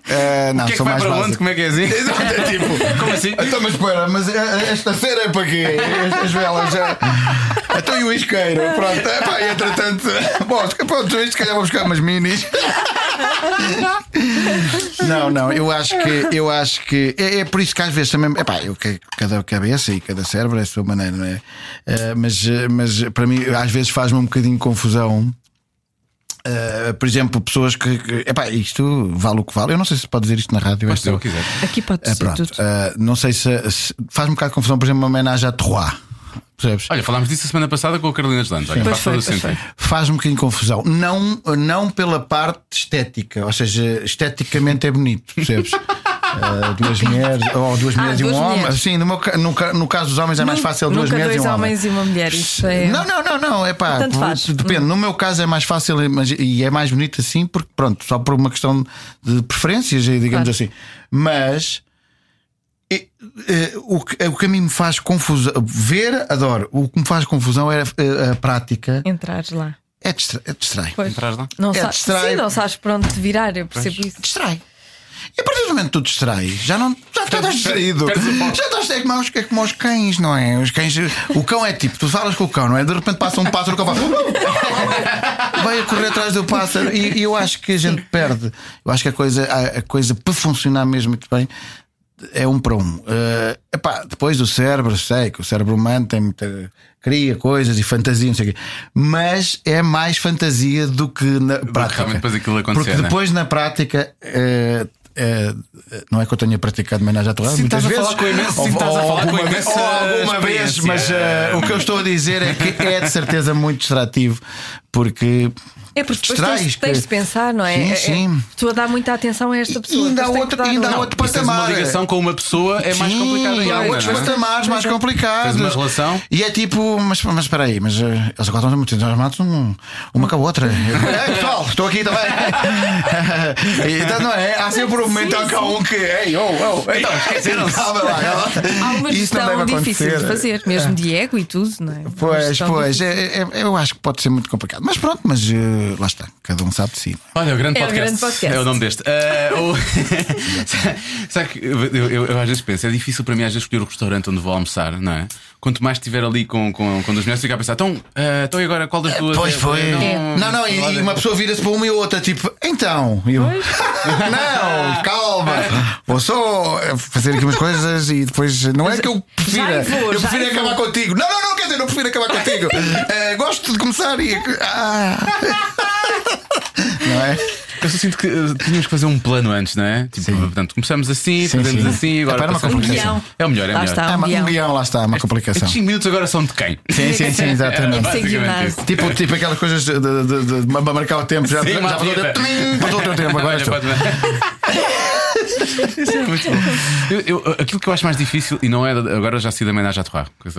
Eh, não, O que é que vai mais para básico. onde? Como é que é assim? Exato, é tipo, Como assim? Então, mas espera, mas eh, esta cera é para quê? As- As velas já. Então e o isqueiro? Pronto, é pá, entretanto. Bom, pronto, isto se calhar vou buscar umas minis. Não, não, eu acho que eu acho que é, é por isso que às vezes também. Epá, eu, cada cabeça e cada cérebro é a sua maneira, não é? Eh, mas, eh, mas para mim, às vezes faz-me um bocadinho de confusão. Eh, por exemplo, pessoas que. que epá, isto vale o que vale. Eu não sei se pode dizer isto na rádio. Pode ser o que quiser. Aqui pode é, ser tudo. eh, não sei se, se- faz um bocado de confusão, por exemplo, uma homenagem à Troyes. Percebes? Olha, falámos disso a semana passada com a Carolina de. Olha, Pois faz foi. Faz um bocadinho de confusão. Não, não pela parte estética, ou seja, esteticamente é bonito, percebes? Eh, duas mulheres, ou duas Ah, mulheres e um duas homem. mulheres. Sim, no, meu no, no caso dos homens é mais fácil duas Nunca mulheres dois e um homem. homens e uma mulher. Isso é. Não, não, não, não. É pá, Tanto faz. depende. No meu caso é mais fácil mas- e é mais bonito assim, porque pronto, só por uma questão de preferências, digamos Claro. assim. Mas eh, eh, o, que, o que a mim me faz confusão, ver, adoro. O que me faz confusão é a, a prática. Entrares lá. É, distra, é distrai. Pois. Entras lá? Não É, sabes, distrai. sim, não sabes para onde te virar, eu percebo isso. Distrai. E a partir do momento que tu distrais, já não já estás distraído. o. Já estás é como, é como os cães, não é? Os cães, o cão é tipo, tu falas com o cão, não é? De repente passa um pássaro, o cão fala. Vai a correr atrás do pássaro e, e eu acho que a gente perde. Eu acho que a coisa, a, a coisa para funcionar mesmo muito bem é um para um. Eh, epá, depois do cérebro, sei que o cérebro humano tem muita. cria coisas e fantasia, não sei o quê. Mas é mais fantasia do que na prática. realmente depois aquilo acontecer, Porque né? depois na prática. eh, não é que eu tenha praticado homenagem à tua Sim, muitas vezes. falar com imenso- sim, Ou- estás a ou falar com alguma imensa ou alguma vez, experiência. mas eh, o que eu estou a dizer é que é de certeza muito distrativo, porque É porque depois distrais. tens, tens de pensar, não é? Sim, É- é- sim. Tu a dar muita atenção a esta pessoa. E ainda há outro, ainda há um- outro tens uma patamar. ligação com uma pessoa é mais Sim, complicado ainda. Há outros não é? patamares mais complicados. Tens uma relação? E é tipo, mas, mas espera aí, mas eh, eles agora estão muito entusiasmados um, uma com a outra. Ei, pessoal, estou aqui também. então não é? Há sempre um momento em que há um que. Ei, oh, oh, então esqueceram-se. Há uma Isso não gestão difícil de fazer, mesmo de ego e tudo, não é? Pois, pois, é, é- eu acho que pode ser muito complicado. Mas pronto, mas eh, lá está, cada um sabe de si. Olha, o grande É o podcast. grande podcast. É o nome deste. Ah, o- Sabe que eu, eu- eu- às vezes penso, é difícil para mim às vezes escolher o restaurante onde vou almoçar, não é? Quanto mais estiver ali com, com, com as mulheres, ficar a pensar, então, ah, então e agora qual das duas? Pois é? foi. É. Não, não, e, e uma pessoa vira-se para uma e outra, tipo, então. Eu, não, calma. Vou só fazer aqui umas coisas e depois. Não é que eu prefira. Vou, eu prefiro vou. acabar contigo. Não, não, não, quer dizer, não prefiro acabar contigo. Eh, gosto de começar e. Ah. Não é? Eu só sinto que eh, tínhamos que fazer um plano antes, não é? Tipo, portanto, começamos assim, Sim, fazemos sim. assim, agora É para uma passamos- complicação. É o melhor, é o Lá melhor. está. Ah, um mas um guião. guião, lá está, uma complicação. Estes 5 minutos agora são de quem? Sim, sim, sim, exatamente. É Basicamente isso. Tipo, tipo aquelas coisas de, de, de, de- de marcar o tempo, já, Sim, já uma passou o vida. tempo, trim, passou o teu tempo, agora Olha, pode- Isso é muito bom. Eu- eu- aquilo que eu acho mais difícil, e não é. Agora já sei da Menage à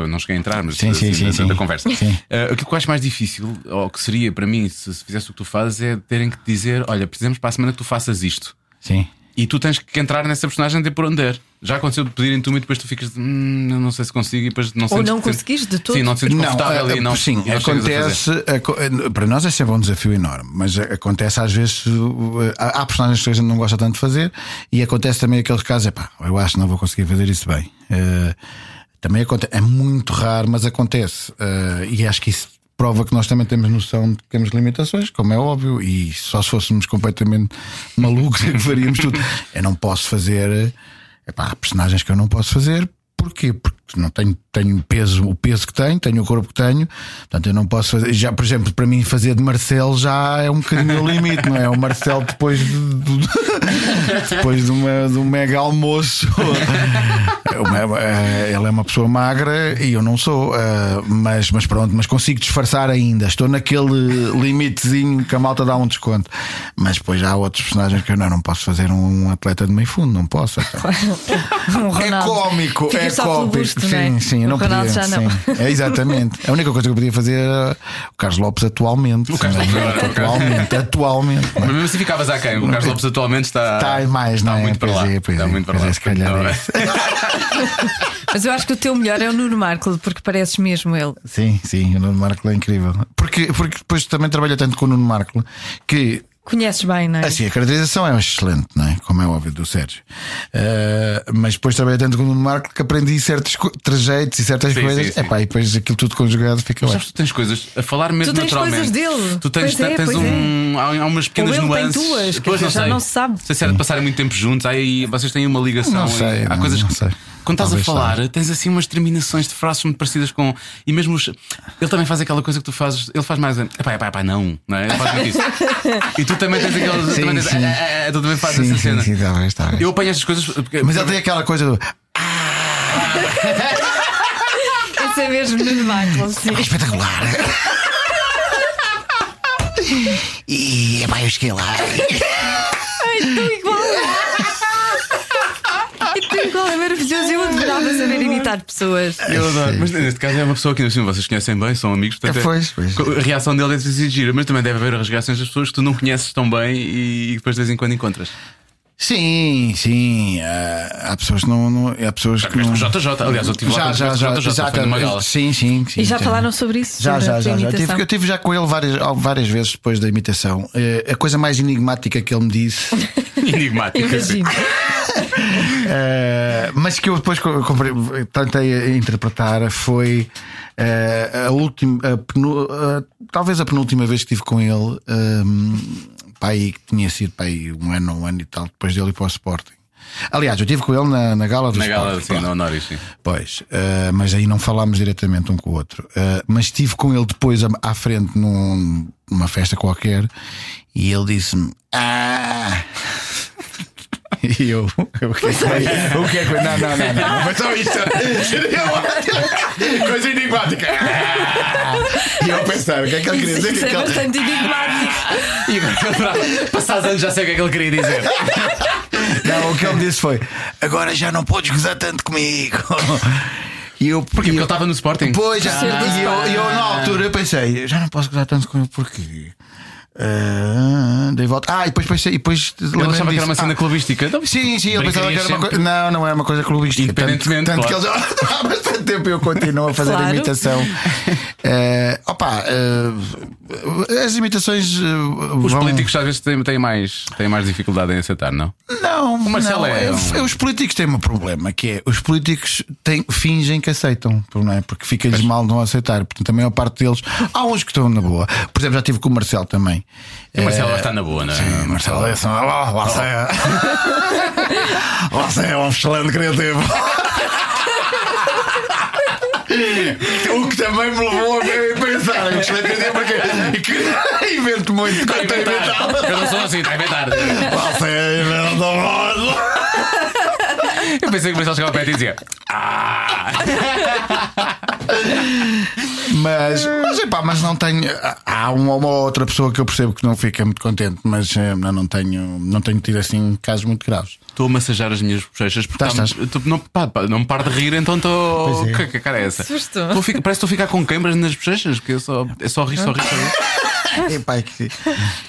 não cheguei a entrar, mas Sim, sim, assim, sim, da, da sim. conversa. Sim. Eh, aquilo que eu acho mais difícil, ou que seria para mim, se, se fizesse o que tu fazes, é terem que te dizer: olha, precisamos para a semana que tu faças isto. Sim. E tu tens que entrar nessa personagem de por onde der. Já aconteceu de pedirem tu e depois tu ficas de, hum, eu não sei se consigo e depois não Ou sentes não conseguires de todo. Sim, não te sentes confortável eh, e não. sim, não a acontece. aco- eh, Para nós é sempre um desafio enorme, mas acontece às vezes. Há há personagens que a gente não gosta tanto de fazer e acontece também aqueles casos, epá, eu acho que não vou conseguir fazer isso bem. Eh, Também acontece, é muito raro, mas acontece. Eh, E acho que isso prova que nós também temos noção de que temos limitações, como é óbvio, e só se fôssemos completamente malucos é que faríamos tudo. Eu não posso fazer. Epá, há personagens que eu não posso fazer. Porquê? Porque não tenho, tenho peso, o peso que tenho, tenho o corpo que tenho, portanto eu não posso fazer. Já, por exemplo, para mim fazer de Marcelo já é um bocadinho o limite, não é? O Marcelo depois de, de- depois de, uma, de um mega almoço. Uma- eh, Ele é uma pessoa magra e eu não sou, eh, mas, mas pronto, mas consigo disfarçar ainda. Estou naquele limitezinho que a malta dá um desconto. Mas depois há outros personagens que eu não, não posso fazer um atleta de meio fundo, não posso. então. Um É cómico, Fica é cómico. busto, sim, é? sim, eu não Ronaldo podia. não. sim. É exatamente. A única coisa que eu podia fazer era o Carlos Lopes atualmente. O Carlos Lopes atualmente, atualmente. Mas mesmo assim ficavas a quem? O Carlos Lopes atualmente está. Está mais, não está é? muito para Pois lá. é, pois está é, muito para lá. é, se calhar Mas eu acho que o teu melhor é o Nuno Marco, porque pareces mesmo ele. Sim, sim, o Nuno Marco é incrível. Porque, porque depois também trabalha tanto com o Nuno Marco que Conheces bem, não é? Assim, a caracterização é excelente, não é? Como é óbvio, do Sérgio. Eh, mas depois trabalhei tanto com o Nuno Marco que aprendi certos trejeitos e certas Sim, coisas. sim, sim. Epá, e depois aquilo tudo conjugado fica Mas bem. sabes, tu tens coisas a falar mesmo Tu tens naturalmente. coisas dele. Tu tens, Pois é, tens pois um. Há, há umas pequenas Ou ele tem nuances. tuas, quer Pois, dizer, já sei. não se sabe. Não sei se era de passarem muito tempo juntos, aí vocês têm uma ligação. Não sei, há não- coisas não sei. Quando estás a Talvez falar, saiba. tens assim umas terminações de frases muito parecidas com. E mesmo os- ele também faz aquela coisa que tu fazes. Ele faz mais. Epá, epá, epá, não. não é? Ele faz muito isso. e tu também tens aquelas. Sim, também tens- sim. ah, ah, ah, tu também fazes Sim, essa sim, cena. sim, talvez, talvez. Eu apanho estas coisas. porque- Mas ele tem aquela coisa do. Esse é mesmo Nuno Marco, sim. "Ah, espetacular! e epá, eu cheguei lá. É tão igual, é maravilhoso. Eu adorava saber imitar pessoas. Eu adoro. Mas neste caso é uma pessoa que assim, vocês conhecem bem, são amigos. Portanto, É, pois, pois. A reação dele ser gira, mas também deve haver as reações das pessoas que tu não conheces tão bem e, e depois de vez em quando encontras. Sim, sim. há pessoas que não. não há pessoas que não. JJ, aliás, eu estive lá Já, quando já, já, com o JJ, já, foi numa gala. sim, sim, sim. E já sim. falaram sobre isso? Já, já, já, já. Tive, imitação? eu tive já com ele várias, várias vezes depois da imitação. Eh, A coisa mais enigmática que ele me disse, Enigmático. assim. Eh, mas que eu depois co- comprei- tentei interpretar, foi eh, a última, a penu- a- talvez a penúltima vez que estive com ele, um, pai, que tinha sido pai, um ano, um ano e tal, depois dele ir para o Sporting. Aliás, eu estive com ele na, na gala do Na gala, Sporting. sim, pronto. no Honoris, sim. Pois, eh, mas aí não falámos diretamente um com o outro. Eh, mas estive com ele depois à, à frente num- numa festa qualquer e ele disse-me: Ah! E eu, o que é que foi? O que é que foi? Não, não, não, não, não foi só isto. Coisa enigmática. E eu a pensar, o que é que ele queria dizer? Isso Que é aquele- bastante enigmático. E agora, passados anos, já sei o que é que ele queria dizer. Não, o que ele me disse foi: agora já não podes gozar tanto comigo. E eu? Porque ele estava no Sporting. Pois, já, do e eu, eu na altura eu pensei, eu já não posso gozar tanto com ele porque. Ah, dei volta. Ah, e depois pensei, e depois Ele achava que era uma cena Ah, clubística. Então, Sim, sim, eu pensava que era uma coisa. Não, não é uma coisa clubística. Independentemente, Tanto, tanto claro. que eles há bastante tempo eu continuo a fazer Claro. a imitação. Eh, opa, eh, as imitações. eh, Os vão- políticos às vezes têm, têm mais, têm mais dificuldade em aceitar, não? Não, o Marcelo não, é é- um- Os políticos têm um problema que é os políticos têm, fingem que aceitam, não é? Porque fica-lhes mal não aceitar. Portanto, a maior parte deles. Há uns que estão na boa. Por exemplo, já tive com o Marcelo também. O Marcelo Eh, está na boa, não é? Sim, Marcelo, é assim, "Ah, você é. Você é um excelente criativo. O que também me levou a pensar criativo porque que invento muito quando inventar. inventado. Eu não sou assim, está a inventar. Você é inventor. Eu pensei que o Marcelo chegava ao pé e dizia: Ah! Mas, mas, epá, mas não tenho. Há uma ou outra pessoa que eu percebo que não fica muito contente, mas eh, eu não tenho, não tenho tido assim casos muito graves. Estou a massajar as minhas bochechas porque Estás, tá- tu- não, pá, pá, não me paro de rir, então estou. É. Que, que cara é essa? Susto. Parece que estou a ficar com câimbras nas bochechas, porque eu só, é só rir, só rir, só rir. Epá, é que-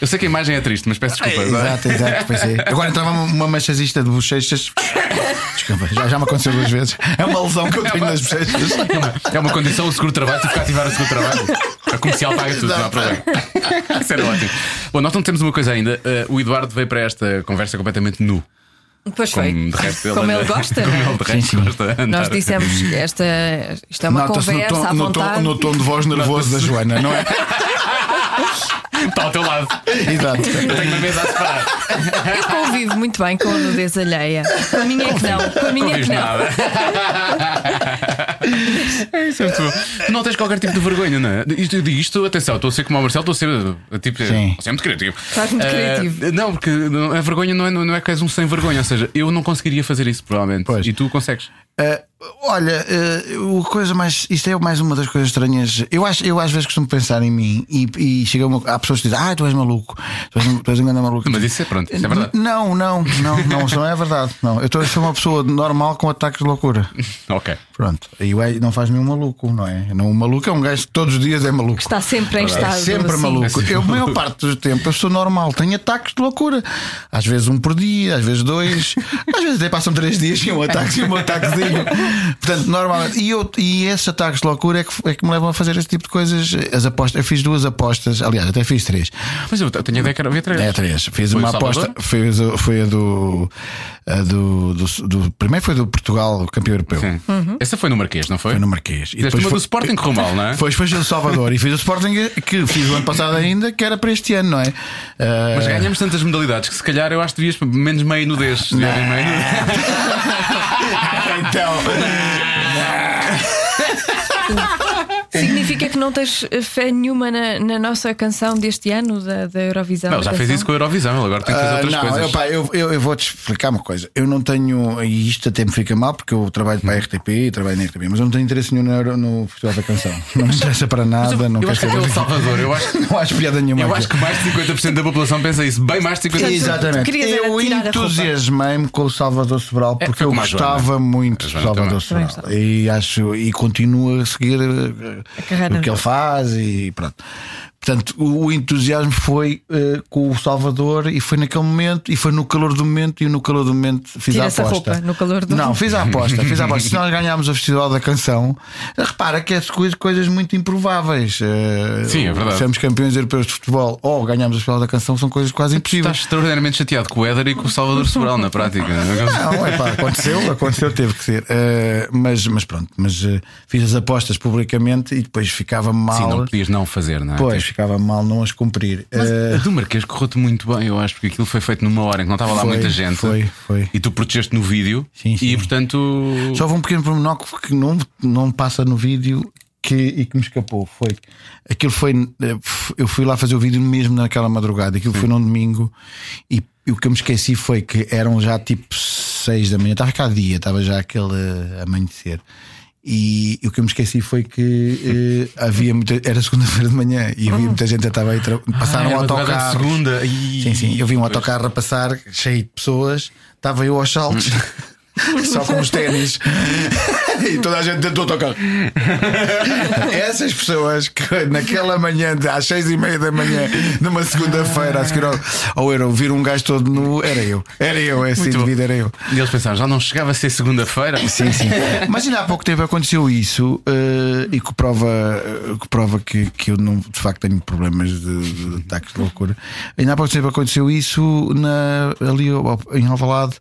Eu sei que a imagem é triste, mas peço desculpa. Exato, exato, pois é. Agora entrava uma, uma manchazista de bochechas. Desculpa, já, já me aconteceu duas vezes. É uma lesão que eu tenho nas bochechas. É uma condição o seguro de trabalho, tive que ativar o seguro de trabalho. A comercial paga tudo, não há problema. Isso era ótimo. Bom, nós não temos uma coisa ainda. Uh, o Eduardo veio para esta conversa completamente nu. Pois foi. Como resto Como ele gosta, Como não é? ele de resto gosta. Nós dissemos que esta, isto é uma Nota-se no conversa à tom, no, tom, no tom de voz nervoso da Joana, não é? Está ao teu lado. Exato. Eu tenho uma mesa a separar. Eu convivo muito bem com a nudez alheia. Com a minha é que não. Com a minha Não é que não. nada. É isso é muito bom. Tu não tens qualquer tipo de vergonha, não é? Isto, eu digo isto, atenção, estou a ser como o Marcelo, estou a ser uh, tipo, Sim. estou a ser muito criativo. Estás muito Eh, criativo. não, porque a vergonha não é, não é que és um sem vergonha, ou seja, eu não conseguiria fazer isso, provavelmente. Pois. E tu consegues. Uh, olha, uh, o coisa mais. Isto é mais uma das coisas estranhas. Eu, acho, eu às vezes costumo pensar em mim e, e chega uma, há pessoas que dizem: Ah, tu és maluco, tu és, tu és um grande maluco. Mas isso é pronto, isso é verdade. Não, não, não, não, isso não é verdade. Não, eu estou a ser uma pessoa normal com ataques de loucura. Ok. Pronto, e não faz-me um maluco, não é? Não, um maluco é um gajo que todos os dias é maluco. Está sempre em estado. É sempre assim. maluco. É Eu, a maior parte do tempo, eu sou normal, tenho ataques de loucura. Às vezes um por dia, às vezes dois, às vezes até passam três dias sem um ataque, sem um ataquezinho. Portanto, normalmente. E, eu, e esses ataques de loucura é que, é que me levam a fazer esse tipo de coisas. As apostas, eu fiz duas apostas, aliás, até fiz três. Mas eu tenho a ideia que era três. É, três. Fiz Foi uma aposta. Fiz, o- foi a do, a do, do, do- Primeiro foi do Portugal, campeão europeu. Sim. Essa foi no Marquês, não foi? Foi no Marquês. E Fizeste uma foi, do Sporting correu mal, não é? Foi, foi o Salvador. e fiz o Sporting que fiz o ano passado ainda, que era para este ano, não é? Ah, Mas ganhamos tantas modalidades que se calhar eu acho que devias menos meio nudez. Meio nudez. então. Significa que não tens fé nenhuma na, na nossa canção deste ano da, da Eurovisão? Não, já fez isso com a Eurovisão, agora tem que fazer Ah, outras não, coisas. eu, pá, eu, eu, eu vou-te explicar uma coisa. Eu não tenho, e isto até me fica mal, porque eu trabalho para a RTP e trabalho na RTP, mas eu não tenho interesse nenhum no, no Festival da Canção. Não me interessa para nada. eu, não eu quero que saber. aquele Salvador, eu acho, Não acho piada nenhuma. eu acho que mais de 50% da população pensa isso. Bem mais de 50%. Exatamente. Eu entusiasmei-me com o Salvador Sobral É, porque foi eu gostava muito do Salvador também. Sobral e acho e continuo a seguir eh, carreira o que ele faz e pronto. Portanto, o o entusiasmo foi eh, com o Salvador e foi naquele momento, e foi no calor do momento, e no calor do momento fiz Tira a essa aposta. roupa no calor do Não, fiz a aposta, fiz a aposta. Se nós ganhámos o Festival da Canção, repara que é coisas, coisas muito improváveis. Eh, Sim, é verdade. Sermos campeões europeus de futebol ou ganhámos o Festival da Canção são coisas quase impossíveis. Estás extraordinariamente chateado com o Éder e com o Salvador Sobral na prática. Não, é pá, aconteceu, aconteceu, teve que ser. Eh, mas, mas pronto, mas fiz as apostas publicamente e depois ficava mal. Sim, não podias não fazer, não é? Pois, ficava mal não as cumprir. Mas Eh, a do Marquês correu-te muito bem, eu acho, porque aquilo foi feito numa hora em que não estava lá Foi, muita gente. foi, foi. E tu protegeste no vídeo. Sim, sim. E portanto. Só houve um pequeno pormenor que não, não passa no vídeo que, e que me escapou. Foi aquilo foi. eh, Eu fui lá fazer o vídeo mesmo naquela madrugada. Aquilo foi num domingo e, e o que eu me esqueci foi que eram já tipo 6 da manhã, estava cá dia, estava já aquele eh, amanhecer. E, e o que eu me esqueci foi que eh, havia muita, era segunda-feira de manhã e havia muita gente que estava aí, tra- passaram Ah, um é de autocarro. segunda. Sim, sim, eu vi um autocarro a passar cheio de pessoas, estava eu aos saltos, só com os ténis, e toda a gente dentro do autocarro. Essas pessoas que naquela manhã, às seis e meia da manhã, numa segunda-feira, a seguir ao, ao Euro, vir um gajo todo nu, era eu. Era eu, esse Muito bom. indivíduo era eu. E eles pensaram, já não chegava a ser segunda-feira? Sim, sim. Mas ainda há pouco tempo aconteceu isso eh, e que prova, eh, que, prova que, que eu não, de facto tenho problemas de, de ataques de loucura. Ainda há pouco tempo aconteceu isso na, ali em Alvalade,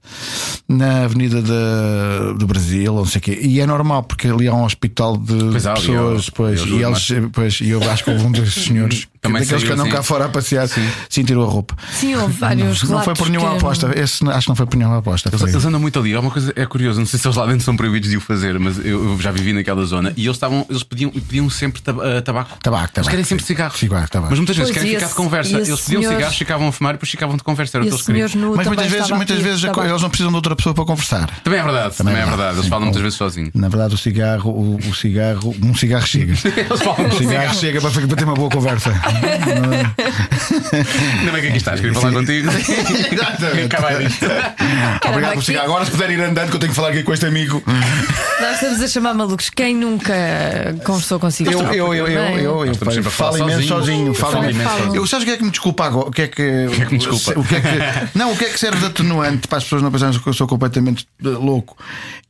na Avenida da, do Brasil, não sei o quê. E é normal, porque ali há um hospital de Pois pessoas, há- pois, ali e há eles, pois, e eu acho que houve um dos senhores. Também daqueles que andam sim. cá fora a passear, sim, tirou a roupa. Sim, houve vários Não foi relatos por nenhuma que- aposta. Esse acho que não foi por nenhuma aposta. Eles, foi- eles andam muito ali. Há uma coisa é curioso, não sei se eles lá dentro são proibidos de o fazer, mas eu, eu já vivi naquela zona e eles estavam, eles pediam, pediam sempre tab- eh, tabaco. Tabaco, Eles tabaco, querem sempre cigarros. Cigarro, tabaco. Mas muitas vezes Pois, querem e ficar esse- de conversa. e Eles esse pediam senhor- cigarros, ficavam a fumar e depois ficavam de conversa. Era o que esse eles queriam. Mas muitas vezes, muitas vezes eles não precisam de outra pessoa para conversar. Também é verdade, também, é verdade. Eles falam muitas vezes sozinhos. Na verdade, o cigarro, o, cigarro, um cigarro chega. Com cigarro chega para ter uma boa conversa. Ainda bem que aqui estás, queria falar contigo. Acabar isto. Obrigado por cigarro. Agora, se puder ir andando, que eu tenho que falar aqui com este amigo. Nós estamos a chamar malucos. Quem nunca conversou consigo? Eu, eu, eu, eu, eu, falo imenso sozinho. Falo imenso. Eu sabes o que é que me desculpa agora? O que é que, o que é que me desculpa? O que é que, não, o que é que serve de atenuante para as pessoas não pensarem que eu sou completamente eh, louco?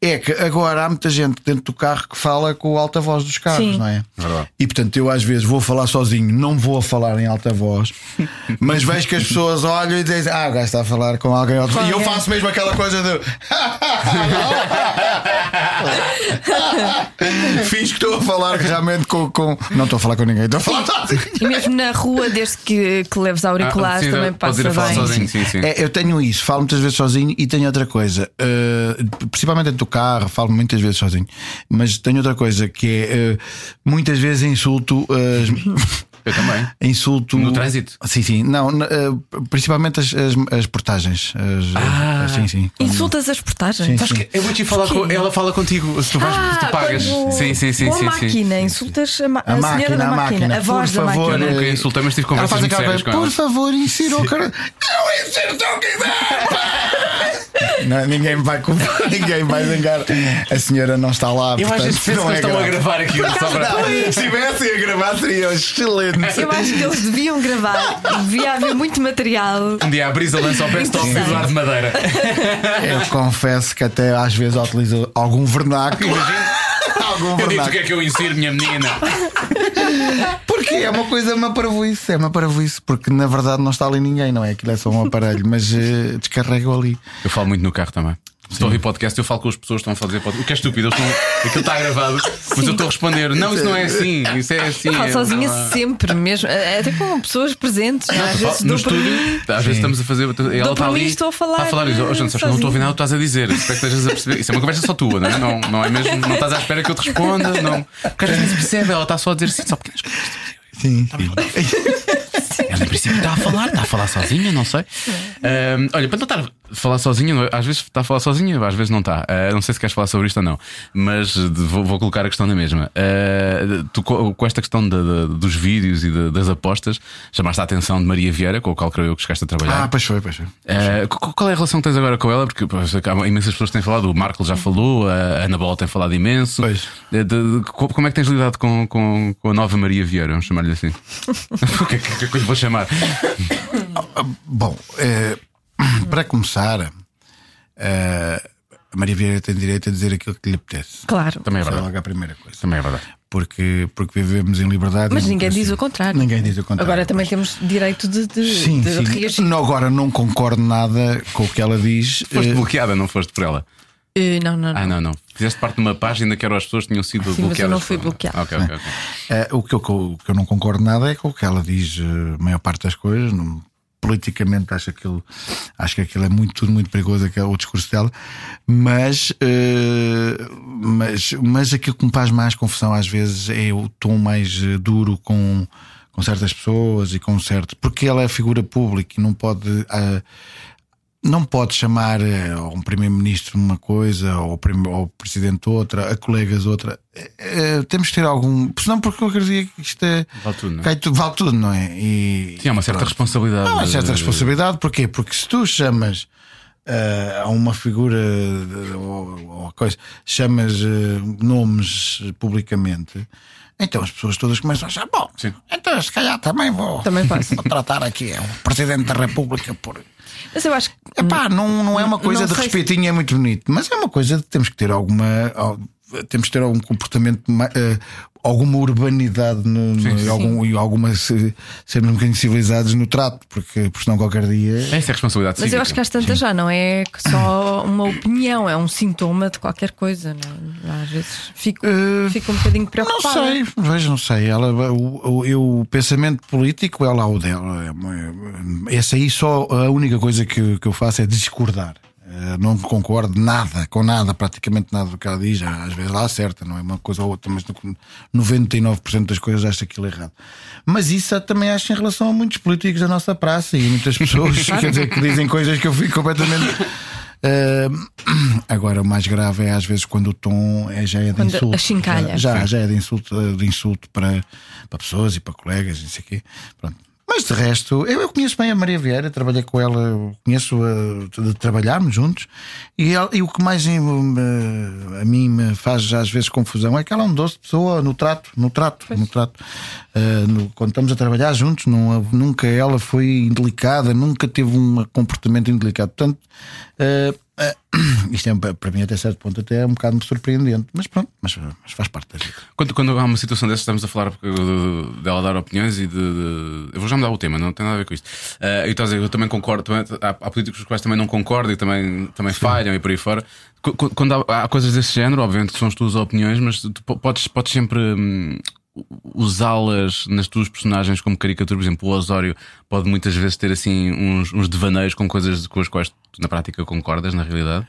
É que agora há muita gente dentro do carro que fala com o alta voz dos carros, Sim. não é? Verdade. E portanto eu às vezes vou falar sozinho, não vou a falar em alta voz, mas vejo que as pessoas olham e dizem: Ah, o gajo está a falar com alguém alto. E eu faço mesmo aquela coisa de. Fiz que estou a falar realmente com, com. Não estou a falar com ninguém, estou a falar sozinho. E mesmo na rua, desde que, que leves auriculares, Ah, sim, também passa ir a falar bem. sozinho, sim, sim. É, eu tenho isso, falo muitas vezes sozinho e tenho outra coisa, eh, principalmente dentro do carro, falo muitas vezes sozinho, mas tenho outra coisa que é eh, muitas vezes insulto as. Eu também. Insulto No trânsito? Sim, sim. Não, eh, principalmente as, as, as portagens. As, Ah. as- sim, sim. Insultas as portagens? Sim, Sabes sim. que eu vou te falar com ela fala contigo se tu vais Ah, tu pagas. quando- Sim, sim, sim, com a sim, sim. máquina, insultas a, ma A a senhora máquina, da a máquina, máquina, a voz por da favor. máquina. Eu nunca insultei, mas tive conversas muito sérias com por ela. favor, insira o cara. Eu insiro o que quiser. Não, ninguém vai ninguém vai zangar. A senhora não está lá. Eu portanto, vezes penso não que é estão a grave. gravar aquilo só para. Se estivessem a gravar, seria excelente. Eu acho que eles deviam gravar, devia haver muito material. Um dia a Brisa lança o best of Interessante. Eduardo Madeira. Eu confesso que até às vezes utilizo algum vernáculo. algum Eu digo o que é que eu insiro, minha menina. Porque é uma coisa, uma parvoíce. É uma parvoíce. Porque na verdade não está ali ninguém, não é? Aquilo é só um aparelho, mas eh, descarrego ali. Eu falo muito no carro também. Se estou a ouvir podcast, eu falo com as pessoas que estão a fazer podcast. O que é estúpido, eles estão... aquilo está gravado, mas eu estou a responder: não, isso não é assim, isso é assim. Falo é- sozinha não é- sempre, mesmo, até com pessoas presentes. Às vezes no estúdio, mim. às vezes estamos a fazer. Ela está ali. estou a falar, Está a falar diz: oh, gente, sabes eu não estou a ouvir nada, que tu estás a dizer. Espero que estejas a perceber. Isso é uma conversa só tua, não é? Não, não é mesmo? Não estás à espera que eu te responda. Não. Porque às vezes percebe, ela está só a dizer assim, só pequenas coisas. Sim. Ela em princípio está a falar, está a falar sozinha, não sei. Ahm, olha, para não estar a falar sozinha, é? às vezes está a falar sozinha, às vezes não está. Ah, não sei se queres falar sobre isto ou não, mas vou, vou colocar a questão na mesma. Ah, tu, co- com esta questão da- da- dos vídeos e da- das apostas, chamaste a atenção de Maria Vieira, com o qual creio eu que chegaste a trabalhar. Ah, pois foi, pois foi. Uh, qu- qual é a relação que tens agora com ela? Porque pois, há imensas pessoas que têm falado, o Marco já falou, a Ana Bola tem falado imenso. Pois. De- de- co- como é que tens lidado com, com, com a nova Maria Vieira? Vamos chamar-lhe assim. o que é que, que é que eu lhe vou chamar? Bom, eh, para começar, eh, a Maria Vieira tem direito a dizer aquilo que lhe apetece. Claro. Também é Essa é verdade. logo a primeira coisa. Também é verdade. Porque, porque vivemos em liberdade. Mas e ninguém democracia. diz o contrário. Ninguém diz o contrário. Agora também temos direito de, de, Sim, de sim. reagir. Não, agora não concordo nada com o que ela diz. Foste eh, bloqueada, não foste por ela? Eh, não, não, não. Ah, não, não. Fizeste parte de uma página que eram as pessoas que tinham sido Sim, mas eu bloqueadas. não fui por- bloqueada. Ok, ok, ok. Eh, o, que eu, o que eu não concordo nada é com o que ela diz eh, a maior parte das coisas. Não- politicamente acho, aquilo, acho que aquilo é muito, tudo muito perigoso, aquele, o discurso dela. Mas, eh, mas, mas aquilo que me faz mais confusão às vezes é o tom mais duro com, com certas pessoas e com certo. Porque ela é figura pública e não pode. ah, não pode chamar eh, um primeiro-ministro uma coisa, prim- ao presidente outra, a colegas outra. Eh, eh, temos que ter algum. Senão, porque eu acredito que isto é. Vale tudo, não é? cai tu- vale tudo, não é? E, Tinha uma certa pronto. responsabilidade. Há uma certa de- responsabilidade, porquê? Porque se tu chamas a uma figura de- ou, ou coisa, chamas eh, nomes publicamente, então as pessoas todas começam a achar, bom, Sim. então se calhar também vou, Também vou tratar aqui o Presidente da República por. Mas eu acho que. Epá, não, não é uma coisa Não de sei se- respeitinho, é muito bonito, mas é uma coisa de temos que ter alguma. al- Temos que ter algum comportamento, eh, alguma urbanidade no, no- Sim, sim. e, algum, e alguma se- sermos um bocadinho civilizados no trato, porque, porque senão qualquer dia. Essa é a responsabilidade Mas eu cívica. acho que às tantas já não é só uma opinião, é um sintoma de qualquer coisa. Não? é? Às vezes fico, Eh, fico um bocadinho Não preocupada. sei, vejo, não sei. Ela, o, o, eu- o pensamento político é lá o dela. É uma- Essa aí só a única coisa que, que eu faço é discordar. Eh, Não concordo nada, com nada, praticamente nada do que ela diz. Às vezes ela acerta, não é uma coisa ou outra, mas no- 99% das coisas acho aquilo errado. Mas isso também acho em relação a muitos políticos da nossa praça e muitas pessoas quer dizer, que dizem coisas que eu fico completamente. Eh, agora, o mais grave é às vezes quando o tom é, já é de Quando insulto. Já, já, já é de insulto, de insulto para, para pessoas e para colegas, não sei o quê. Pronto. Mas de resto, eu, eu conheço bem a Maria Vieira, trabalhei com ela, conheço-a de trabalharmos juntos, e, ela- e o que mais a mim me faz às vezes confusão é que ela é um doce pessoa no trato, no trato, no trato. Eh, no- quando estamos a trabalhar juntos, não, nunca ela foi indelicada, nunca teve um comportamento indelicado. Portanto, eh, eh, isto é para mim até certo ponto até é um bocado surpreendente, mas pronto, mas, mas faz parte da vida. Quando, quando há uma situação dessas, estamos a falar de- dela dar opiniões e de, de- Eu vou já mudar o tema, não tem nada a ver com isto. Uh, e estás a dizer, eu também concordo, também, há, há políticos com os quais também não concordo e também, também falham e por aí fora. Qu- qu- Quando há, há coisas desse género, obviamente que são as tuas opiniões, mas tu po- podes, podes sempre. hum, Usá-las nas tuas personagens como caricatura, por exemplo, o Osório pode muitas vezes ter assim uns, uns devaneios com coisas com as quais tu na prática concordas, na realidade.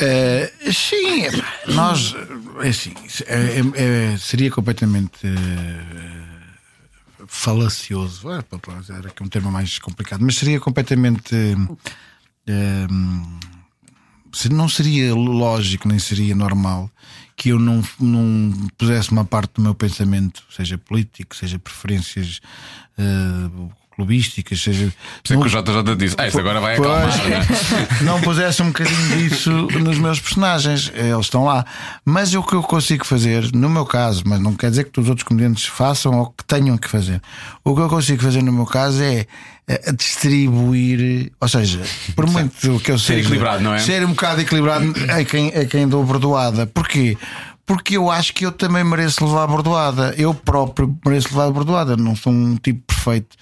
Eh, sim, epá, nós é assim, é- é- é- seria completamente eh, falacioso, é, usar aqui um termo mais complicado, mas seria completamente se- não seria lógico nem seria normal que eu não, não pusesse uma parte do meu pensamento, seja político, seja preferências eh, clubísticas, seja. Sei não- que o JJ disse, ah, isso agora vai Pois, acalmar. né? não pusesse um bocadinho disso nos meus personagens, eles estão lá. Mas o que eu consigo fazer, no meu caso, mas não quer dizer que os outros comediantes façam ou que tenham que fazer. O que eu consigo fazer no meu caso é eh, distribuir, ou seja, por muito que eu Ser seja, equilibrado, não é? Ser um bocado equilibrado a quem, a quem dou bordoada. Porquê? Porque eu acho que eu também mereço levar a bordoada. Eu próprio mereço levar a bordoada. Não sou um tipo perfeito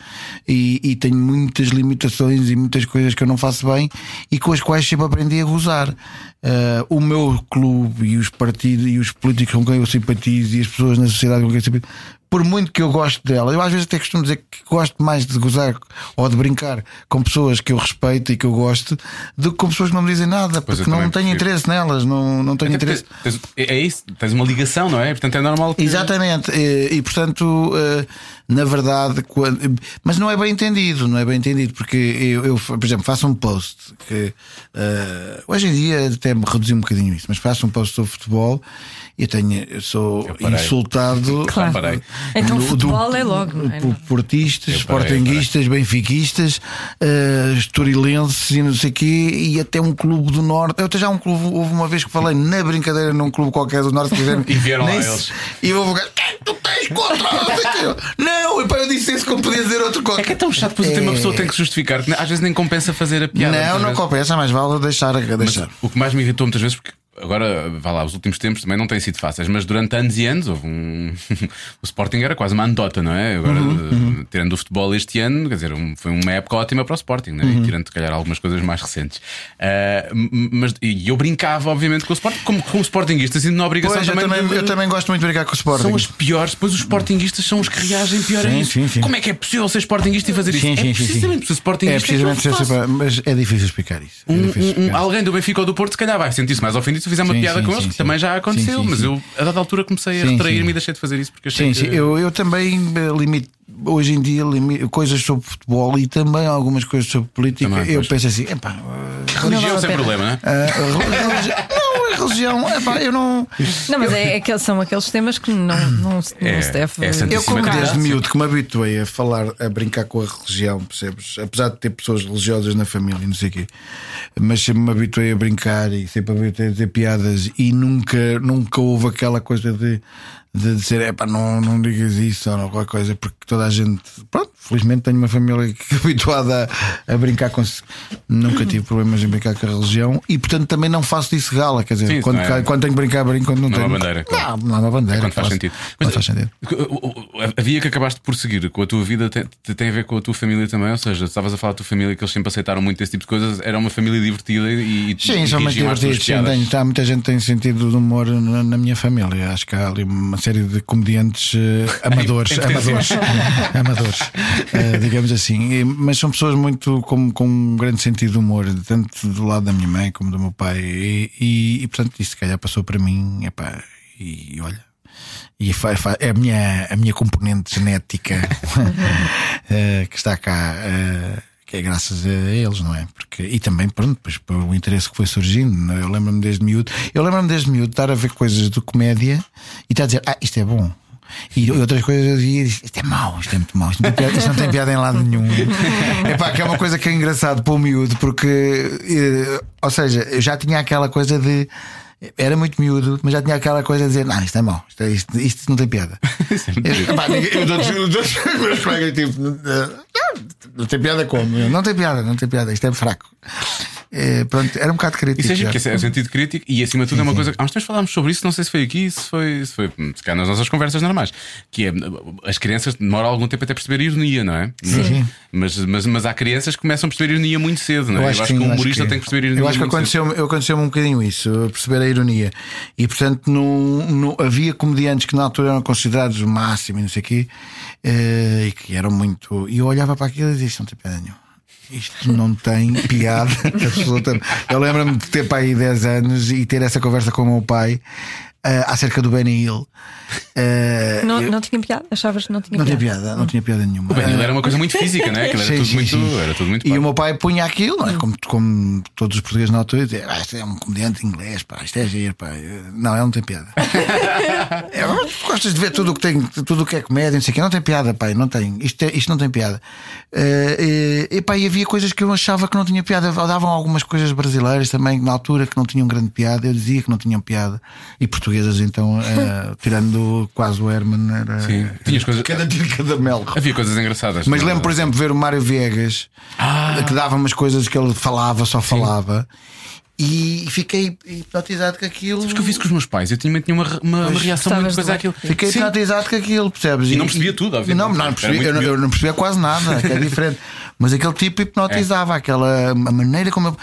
e, e tenho muitas limitações e muitas coisas que eu não faço bem e com as quais sempre aprendi a gozar. Ah, o meu clube e os partidos e os políticos com quem eu simpatizo e as pessoas na sociedade com quem eu simpatizo, por muito que eu gosto dela, eu às vezes até costumo dizer que gosto mais de gozar ou de brincar com pessoas que eu respeito e que eu gosto do que com pessoas que não me dizem nada, Pois porque não tenho prefiro. interesse nelas, não, não tenho Até interesse. tens- é é isso, tens uma ligação, não é? Portanto é normal que. Exatamente, e, e, portanto, eh, na verdade, quando- mas não é bem entendido, não é bem entendido, porque eu, eu, por exemplo, faço um post que eh, hoje em dia até me reduzi um bocadinho isso, mas faço um post sobre futebol eu tenho, eu sou Eu insultado. Claro. Então do- futebol é logo, não é? por portistas, sportinguistas, benfiquistas, uh, estorilenses e não sei o quê, e até um clube do Norte. Eu até já um clube, houve uma vez que falei na brincadeira num clube qualquer do Norte que quiseram- E vieram lá eles. E houve um gajo, "Quem tu tens contra? Não sei o quê." Não, e pá, eu disse isso como podia dizer outro qualquer. É que é tão chato, depois É. uma pessoa tem que se justificar, que às vezes nem compensa fazer a piada. Não, não vezes. compensa, mas vale deixar. Mas deixar. o que mais me irritou muitas vezes, porque agora, vá lá, os últimos tempos também não têm sido fáceis, mas durante anos e anos houve um. o Sporting era quase uma anedota, não é? Agora, Uhum, eh, tirando o futebol este ano, quer dizer, um- foi uma época ótima para o Sporting, é? Uhum. Tirando, se calhar, algumas coisas mais recentes. M- mas, e eu brincava, obviamente, com o Sporting, como, como Sportingista, sinto na obrigação Pois, eu, também. também, de- eu também gosto muito de brincar com o Sporting. São os piores, depois os Sportinguistas são os que reagem pior a Sim, isso. sim, sim. Como é que é possível ser Sportinguista e fazer isso? Sim, sim, é sim, sim. precisamente ser Sportinguista. É precisamente eu ser mas é difícil explicar isso. É difícil um- um- explicar. alguém do Benfica ou do Porto, se calhar vai sentir-se mais ofendido se fizer uma Sim, piada sim, com sim, eles, que sim. também já aconteceu, Sim, sim, mas sim. eu a dada altura comecei a Sim, retrair-me sim. e deixei de fazer isso porque achei Sim, sim, que... eu, eu também eh, limito, hoje em dia coisas sobre futebol e também algumas coisas sobre política, Também, eu pois. penso assim, epá, Religião sem problema, não é? a, religião, epá, eu não. Não, mas é, é que são aqueles temas que não, não, É- se deve. é Eu, como desde miúdo que me habituei a falar, a brincar com a religião, percebes? Apesar de ter pessoas religiosas na família e não sei o quê, mas sempre me habituei a brincar e sempre me habituei a dizer piadas e nunca, nunca houve aquela coisa de, de dizer, é pá, não, não digas isso ou não, qualquer coisa, porque toda a gente, pronto, felizmente tenho uma família que habituada a, a brincar com. Nunca tive problemas em brincar com a religião e, portanto, também não faço disso gala, quer dizer, Sim, quando, não é- quando tenho que brincar, brinco, quando não, Não há tenho. bandeira, claro. Não, não há uma bandeira. Quando faz faço- sentido. Mas, faz sentido. o- A via que acabaste por seguir com a tua vida tem, tem a ver com a tua família também? Ou seja, estavas a falar da tua família que eles sempre aceitaram muito esse tipo de coisas, era uma família divertida e, e Sim, são muito divertidos. Sim, tenho, tá, muita gente tem sentido de humor na, na minha família. Acho que há ali uma série de comediantes eh, amadores, amadores, amadores, eh, digamos assim. E- mas são pessoas muito com, com um grande sentido de humor, tanto do lado da minha mãe como do meu pai. E, e, e, portanto, isso se calhar passou para mim. Epá, e olha. E fa- fa- é a minha, a minha componente genética eh, que está cá. Que é graças a eles, não é? Porque, e também, pronto, depois pelo interesse que foi surgindo. é? Eu lembro-me desde miúdo, eu lembro-me desde miúdo de estar a ver coisas de comédia e estar a dizer, ah, isto é bom. E outras coisas eu dizia, isto é mau, isto é muito mau, isto não tem piada, não tem piada em lado nenhum. É pá, que é uma coisa que é engraçado para o miúdo, porque, eh, ou seja, eu já tinha aquela coisa de. Era muito miúdo, mas já tinha aquela coisa de dizer: Não, isto é mau, isto, é- isto, isto não tem piada. Eu- outros- os outros meus colegas, tipo, "Não, tem piada como? Eu, Não tem piada, não tem piada, isto é fraco. Eh, pronto, era um bocado crítico. Isso é, que é sentido crítico e acima de tudo é uma coisa. Há uns tempos falámos sobre isso, não sei se foi aqui, se foi, se foi se calhar nas nossas conversas normais. Que é as crianças demoram algum tempo até perceber ironia, não é? Sim. Mas, mas, mas há crianças que começam a perceber ironia muito cedo, não é? Eu acho, sim, que um eu humorista que- tem que perceber ironia. Eu acho que aconteceu-me aconteceu um bocadinho isso, a perceber a ironia. E portanto, não, não- havia comediantes que na altura eram considerados o máximo e não sei o quê, eh, e que eram muito. E eu olhava para aquilo e dizia: Isto não tem piada nenhuma. Isto não tem piada. Eu lembro-me de ter pai aí 10 anos e ter essa conversa com o meu pai eh, acerca do Benny Hill. Eh, Não, eu- não tinha piada? Achavas que não tinha não tinha piada? piada, não tinha piada nenhuma. O Benny Hill era uma coisa muito física, não é? Aquilo era, Sim, tudo sim, muito, sim. era tudo muito E parvo. o meu pai punha aquilo, não é? como, como todos os portugueses na altura, dizia, ah, isto é um comediante inglês, pá, isto é giro, pá. Não, ele não tem piada. É, gostas de ver tudo o que tem, tudo o que é comédia, não sei o quê, não tem piada, pai, não tem. Isto, é- isto não tem piada. Eh, e, pá, e havia coisas que eu achava que não tinha piada. Davam algumas coisas brasileiras também, na altura, que não tinham grande piada. Eu dizia que não tinham piada. E portuguesas, então, eh, tirando quase o Herman, era. Sim. Tinhas coisas- Cada tiro, cada mel. Havia coisas engraçadas. Mas não- lembro, por exemplo, ver o Mário Viegas que dava umas coisas que ele falava, só falava, e fiquei hipnotizado com aquilo. Sabes que eu fiz com os meus pais? Eu tinha, tinha uma, uma, uma reação muito coisa àquilo. Fiquei Sim. hipnotizado com aquilo, percebes? E não percebia tudo, obviamente. Não, não, Era percebia, eu, não- eu não percebia quase nada, que é diferente. Mas aquele tipo hipnotizava, aquela a maneira como eu.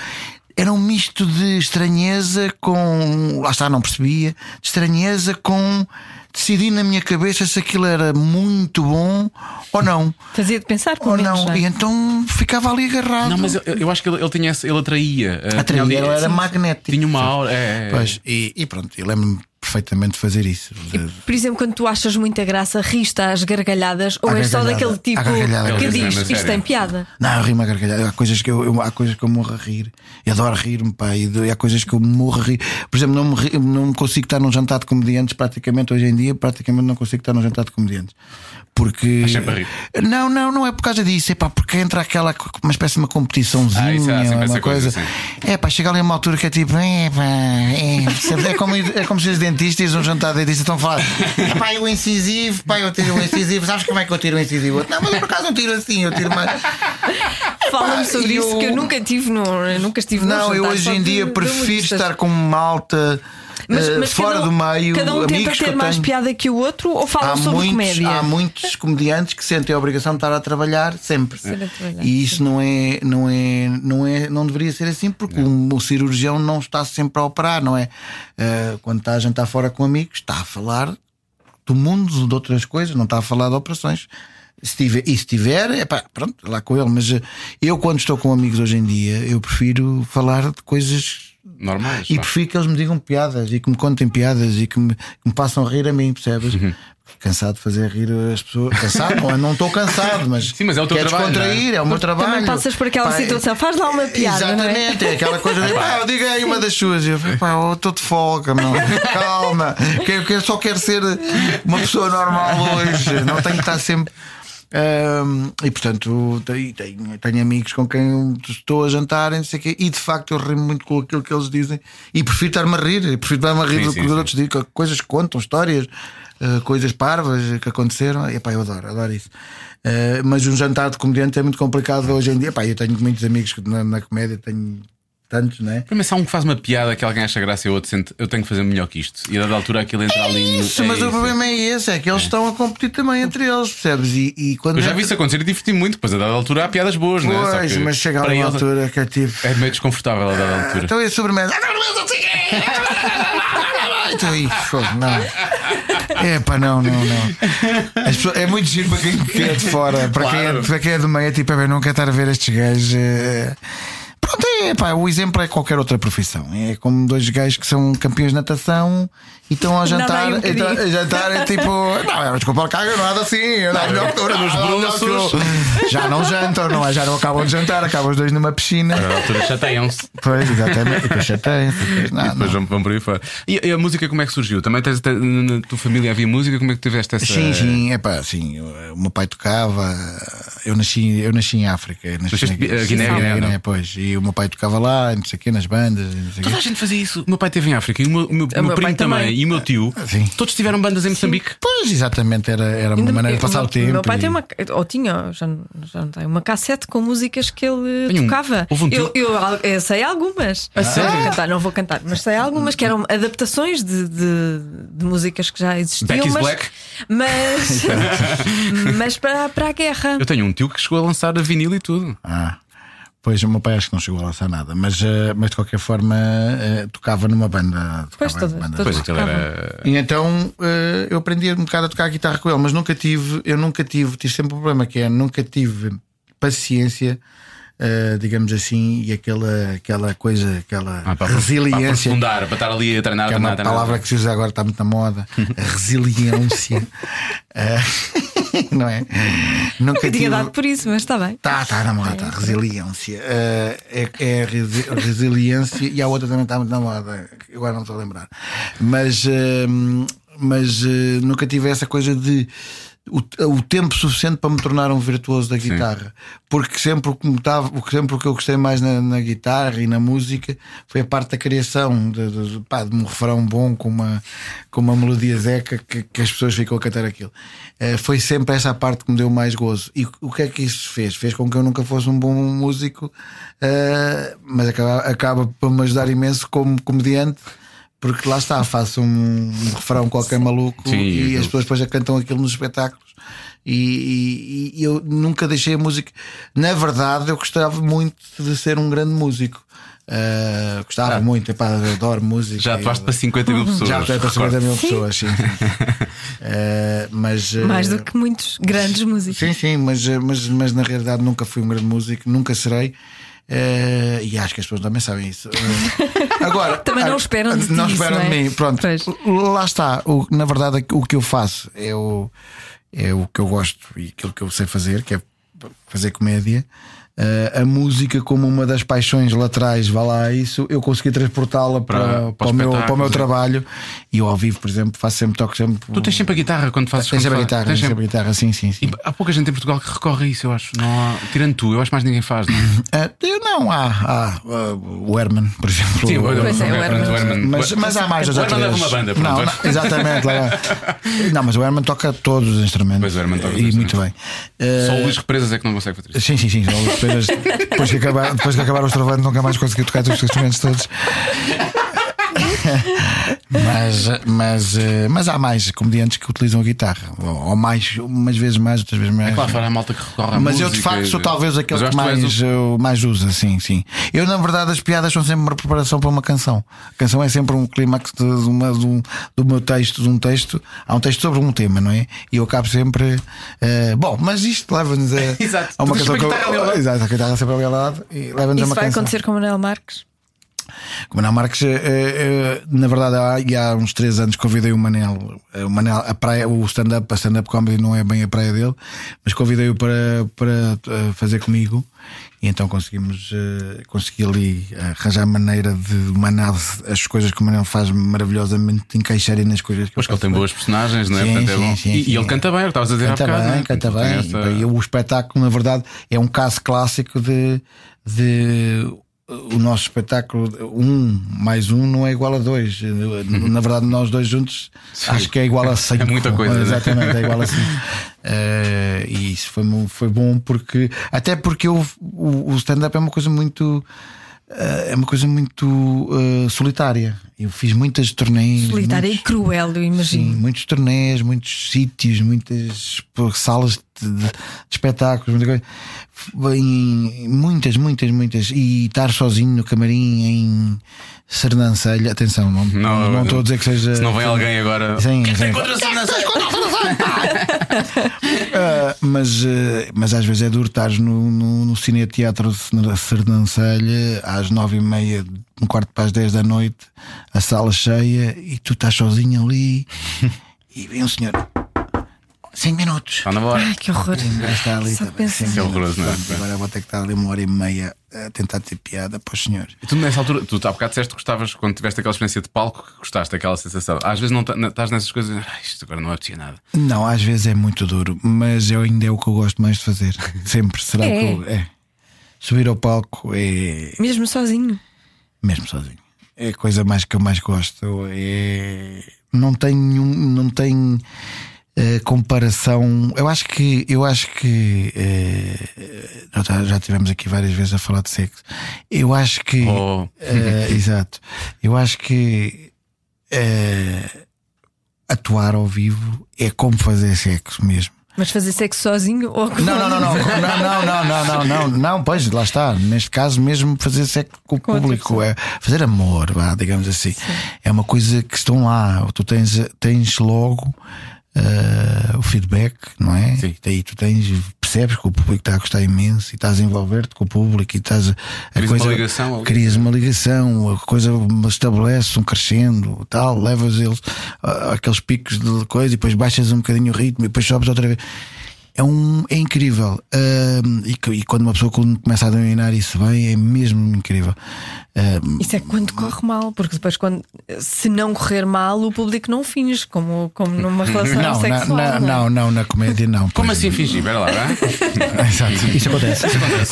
Era um misto de estranheza com. Lá está, não percebia. De estranheza com. Decidi na minha cabeça se aquilo era muito bom ou não. Fazia de pensar, pelo Ou menos. não. não é? E então ficava ali agarrado. Não, mas eu, eu acho que ele, ele tinha esse- ele atraía. eh, Atraía, tinha ali- ele era magnético. Tinha uma aura. É, é, Pois, e, e pronto, eu lembro-me perfeitamente fazer isso. De- Por exemplo, quando tu achas muita graça, riste às gargalhadas ou és só daquele tipo que diz isto sério. tem piada? Não, eu rimo a gargalhada. Há coisas que eu, eu- há coisas que eu morro a rir. Eu adoro rir-me, pá. E há coisas que eu morro a rir. Por exemplo, não, me não consigo estar num jantar de comediantes praticamente hoje em dia. Praticamente não consigo estar num jantar de comediantes. Porque. Sempre. Não, não, não é por causa disso. É pá, porque entra aquela uma espécie de uma competiçãozinha. Ah, isso há sempre uma essa coisa, coisa. É pá, chega ali a uma altura que é tipo. É pá, é, é, como, é como se os dentistas, um jantar de dentista, estão a falar. É pá, e o incisivo, pá, eu tiro o incisivo. Sabes como é que eu tiro o incisivo? Não, mas eu por acaso não tiro assim, eu tiro mais. Fala-me sobre e isso, eu- que eu nunca tive no. eu Nunca estive num Não, eu hoje em dia prefiro estar com malta eh, fora cada um- do meio. Cada um tenta amigos que ter mais tenho. piada que o outro ou falam Há sobre muitos, comédia? há muitos comediantes que sentem a obrigação de estar a trabalhar sempre. E isso não é, não é, não é, não deveria ser assim, porque o, o cirurgião não está sempre a operar, não é? Eh, quando está a jantar fora com amigos, está a falar do mundo, de outras coisas, não está a falar de operações. Se tiver, e se tiver, é pá, pronto, lá com ele. Mas eh, eu, quando estou com amigos hoje em dia, eu prefiro falar de coisas Normais. e pá. prefiro que eles me digam piadas e que me contem piadas e que me, que me façam rir a mim, percebes? Uhum. cansado de fazer rir as pessoas. Cansado, não, não estou cansado, mas. Sim, mas é o teu quer trabalho, descontrair, é o meu trabalho. Também passas por aquela Pá, situação, faz lá uma piada. não é? Exatamente, é aquela coisa de pá, diga aí uma das suas. E eu falei, pá, eu estou de folga, não. Calma, que eu, que eu só quero ser uma pessoa normal hoje, não tenho que estar sempre. Ahm, e portanto tenho, tenho, amigos com quem estou a jantar e não sei o quê, e de facto eu rimo muito com aquilo que eles dizem e prefiro estar-me a rir, prefiro estar-me a rir Sim, do que os outros dizem, coisas que contam, histórias, ah, coisas parvas que aconteceram. E pá, eu adoro, adoro isso. Ah, mas um jantar de comediante é muito complicado hoje em dia. Pá, eu tenho muitos amigos que na, na comédia, tenho tantos, não é? Mas se há um que faz uma piada que alguém acha graça e o outro sente, eu tenho que fazer melhor que isto. E a dada altura aquilo entra ali no. Isso, é mas o isso. problema é esse, é que eles estão a competir também entre eles, percebes? E, e quando Eu já vi isso acontecer e diverti muito, depois a dada altura há piadas boas, não é? Pois, mas chega a uma altura que é tipo. É meio desconfortável a dada altura. Então é a sobremesa. O. Então isso, não. É pá, não, não, não. As pessoas- é muito giro para quem é de fora. Para, quem, é, Claro. para quem é do meio, é tipo, é bem, não quer estar a ver estes gajos. eh, Pronto, é pá, o exemplo é qualquer outra profissão. É como dois gajos que são campeões de natação e estão a jantar. e estão bocadinho. a jantar é tipo, não, desculpa, caga, não nada assim. Eu não, melhor que nos bruços. Já não jantam, não é? Já não acabam de jantar, acabam os dois numa piscina. A dada altura chateiam-se. Pois, exatamente. E depois chateiam-se, depois, não, Depois não. vão, por aí fora. E, e a música como é que surgiu? Também tens, tens- na tua família havia música? Como é que tiveste essa. Sim, sim, é pá, sim. O meu pai tocava. Eu nasci, eu nasci em África. Nasci Nasceste, na Guiné, Sim, Guiné, não? pois. E o meu pai tocava lá, não sei o quê, nas bandas. Não sei o Toda a gente fazia isso. O meu pai esteve em África e o meu, o meu- o meu meu primo pai também. também. e o meu tio. Sim. Todos tiveram bandas em Moçambique. Pois, exatamente, era, era uma Ainda- maneira de passar o tempo. meu pai e- tem uma. Ou tinha, já, não- já não tem, uma cassete com músicas que ele Tenho um- tocava. houve um eu, eu, eu sei algumas. A sério? Não vou cantar, não vou cantar, mas sei algumas que eram adaptações de, de, de músicas que já existiam. Back is mas, Black? Mas, mas para, para a guerra. Eu tenho um tio que chegou a lançar a vinil e tudo. Ah, pois o meu pai acho que não chegou a lançar nada, mas, eh, mas de qualquer forma eh, tocava numa banda. Pois, tocava em todas- banda. Pois era. E então eh, eu aprendi um bocado a tocar guitarra com ele, mas nunca tive, eu nunca tive, tive sempre um problema que é nunca tive paciência, digamos assim, e aquela, aquela coisa, aquela Ah, para, para resiliência. aprofundar, para estar ali a treinar, Que é treinar, uma treinar. palavra que se usa agora, está muito na moda. A resiliência. Não é? Nunca Eu tinha tive. dado por isso, mas está bem. Tá, tá na moda, tá. Resiliência. Eh, é, é a resi- resiliência e a outra também está muito na moda. Agora não estou a lembrar. Mas, eh, mas eh, nunca tive essa coisa de. O, o tempo suficiente para me tornar um virtuoso da guitarra, porque sempre o que, me tava, sempre o que eu gostei mais na, na guitarra e na música foi a parte da criação, de, de, pá, de um refrão bom com uma, com uma melodia zeca que, que as pessoas ficam a cantar aquilo. Eh, foi sempre essa a parte que me deu mais gozo. E o que é que isso fez? Fez com que eu nunca fosse um bom músico, eh, mas acaba, acaba por me ajudar imenso como comediante. Porque lá está, faço um, um refrão qualquer maluco Sim, e aquilo. as pessoas depois já cantam aquilo nos espetáculos. E, e- e eu nunca deixei a música. Na verdade, eu gostava muito de ser um grande músico. Uh, gostava muito, epá, eu adoro música. Já atuaste para 50 mil pessoas. Já atuei para 50 mil pessoas, sim. sim. Uh, mas, uh, Mais do que muitos grandes músicos. Sim, sim, mas, mas, mas na realidade nunca fui um grande músico, nunca serei. Uh, e acho que as pessoas também sabem isso. Uh, agora, Também não esperam de Não esperam não é? de mim. Pronto, Pois. lá está. O, na verdade, o que eu faço é o, é o que eu gosto e aquilo que eu sei fazer, que é fazer comédia. Uh, a música como uma das paixões laterais, vá lá, isso eu consegui transportá-la para, Para- para, para o meu, para o meu trabalho. E eu ao vivo, por exemplo, faço sempre toque sempre. Tu tens sempre a guitarra quando fazes Tens sempre a guitarra, tens sempre a guitarra, sim, sim, sim. E há pouca gente em Portugal que recorre a isso, eu acho. Não há... Tirando tu, eu acho que mais ninguém faz. Não? é? Eu não, há, há uh, o Herman, por exemplo. Sim, o Pois é, o Herman. Mas, mas há mais O dois ou Herman leva três. uma banda, pronto. não, não, exatamente. leva- Não, mas o Herman toca todos os instrumentos. Pois, o Herman toca E muito bem. Só Eh, o Luís Represas é que não consegue fazer isso. Sim, sim, sim. Represas, depois, que acabar, depois que acabar os trabalhos, nunca mais consegui tocar os instrumentos todos. mas, mas, eh, mas há mais comediantes que utilizam a guitarra. Ou, mais, umas vezes mais, outras vezes mais. É claro, fora a malta que recorre à Mas música. eu de facto sou talvez aquele que eu mais, o- uh, mais usa, sim, sim. Eu, na verdade, as piadas são sempre uma preparação para uma canção. A canção é sempre um clímax de, de uma, de um, do meu texto, de um texto. Há um texto sobre um tema, não é? E eu acabo sempre. uh, bom, mas isto leva-nos a, a uma Tu canção ao lado. Exato, a guitarra sempre ao lado. E leva-nos a Isso uma vai canção. acontecer com o Manuel Marques? Com o Manel Marques, eh, eh, na verdade, há, há uns três anos convidei o Manel, eh, o Manel, a praia, o stand-up, a stand-up comedy não é bem a praia dele, mas convidei-o para, para fazer comigo. E então conseguimos eh, consegui ali arranjar maneira de Manel, as coisas que o Manel faz maravilhosamente encaixarem nas coisas que Pois que ele tem boas personagens, não é? Sim, Portanto, é sim, bom. sim, e, e ele canta bem, é estavas a dizer Canta há bocado. bem, não é? canta bem. essa- E o espetáculo, na verdade, é um caso clássico de, de o nosso espetáculo, um mais um não é igual a dois. Na verdade, nós dois juntos acho que é igual a cinco. É muita coisa, né? Exatamente, é igual a cinco. Eh, e isso foi, foi bom porque até porque eu, o, o stand-up é uma coisa muito é uma coisa muito eh, solitária. Eu fiz muitas turnês. Solitária e muitos- cruel, eu Sim, imagino. muitos torneios, muitos sítios, muitas salas de, de- de espetáculos, muita coisa. Em- muitas, muitas, muitas. E estar sozinho no camarim em Sernancelha. Atenção, não estou Não, não, estou a dizer que seja. Se não vem alguém agora. Sim, sim. Contra a Sernancelha! Ah, mas, eh, mas às vezes é duro estar no, no, no Cine Teatro de Sernancelha às nove e meia, um quarto para as dez da noite, a sala cheia e tu estás sozinho ali e vem um senhor. Cinco minutos. Está na hora. Ai, que horror. Está ali Só também, pensa Que horroroso, não é? Agora vou ter que estar ali uma hora e meia a tentar ter piada para os senhores. E tu nessa altura, tu há bocado disseste que gostavas, quando tiveste aquela experiência de palco, que gostaste daquela sensação. Às vezes não estás nessas coisas, "Ai, isto agora não apetecia nada. Não, às vezes é muito duro, mas eu ainda é o que eu gosto mais de fazer. Sempre. Será É. que eu. É. Subir ao palco é. Mesmo sozinho. mesmo sozinho. É a coisa mais que eu mais gosto. É... Não tem nenhum, não tem eh, comparação. Eu acho que eu acho que eh, já, já tivemos aqui várias vezes a falar de sexo. Eu acho que Oh. eh, exato. Eu acho que atuar ao vivo é como fazer sexo mesmo. Mas fazer sexo sozinho ou com Não, não, não, não, não, não, não, não, não, não, não, pois lá está. Neste caso, mesmo fazer sexo com o Com público, é fazer amor, vá, digamos assim. É uma coisa que estão lá. Tu tens, tens logo eh, o feedback, não é? Sim. E daí tu tens, percebes que o público está a gostar imenso e estás a envolver-te com o público e estás a, a Crias uma ligação crias uma ligação, a coisa estabelece um crescendo, tal, levas eles a- àqueles picos de coisa e depois baixas um bocadinho o ritmo e depois sobes outra vez. É, um, é incrível. Ahm, e, e quando uma pessoa começa a dominar isso bem, é mesmo incrível. Ahm, Isso é quando corre mal, porque depois, quando, se não correr mal, o público não finge, como, como numa relação não, na, sexual. na- não, é? não, não, na comédia não. Como assim fingir? Espera lá, não é? Exato. Isso acontece.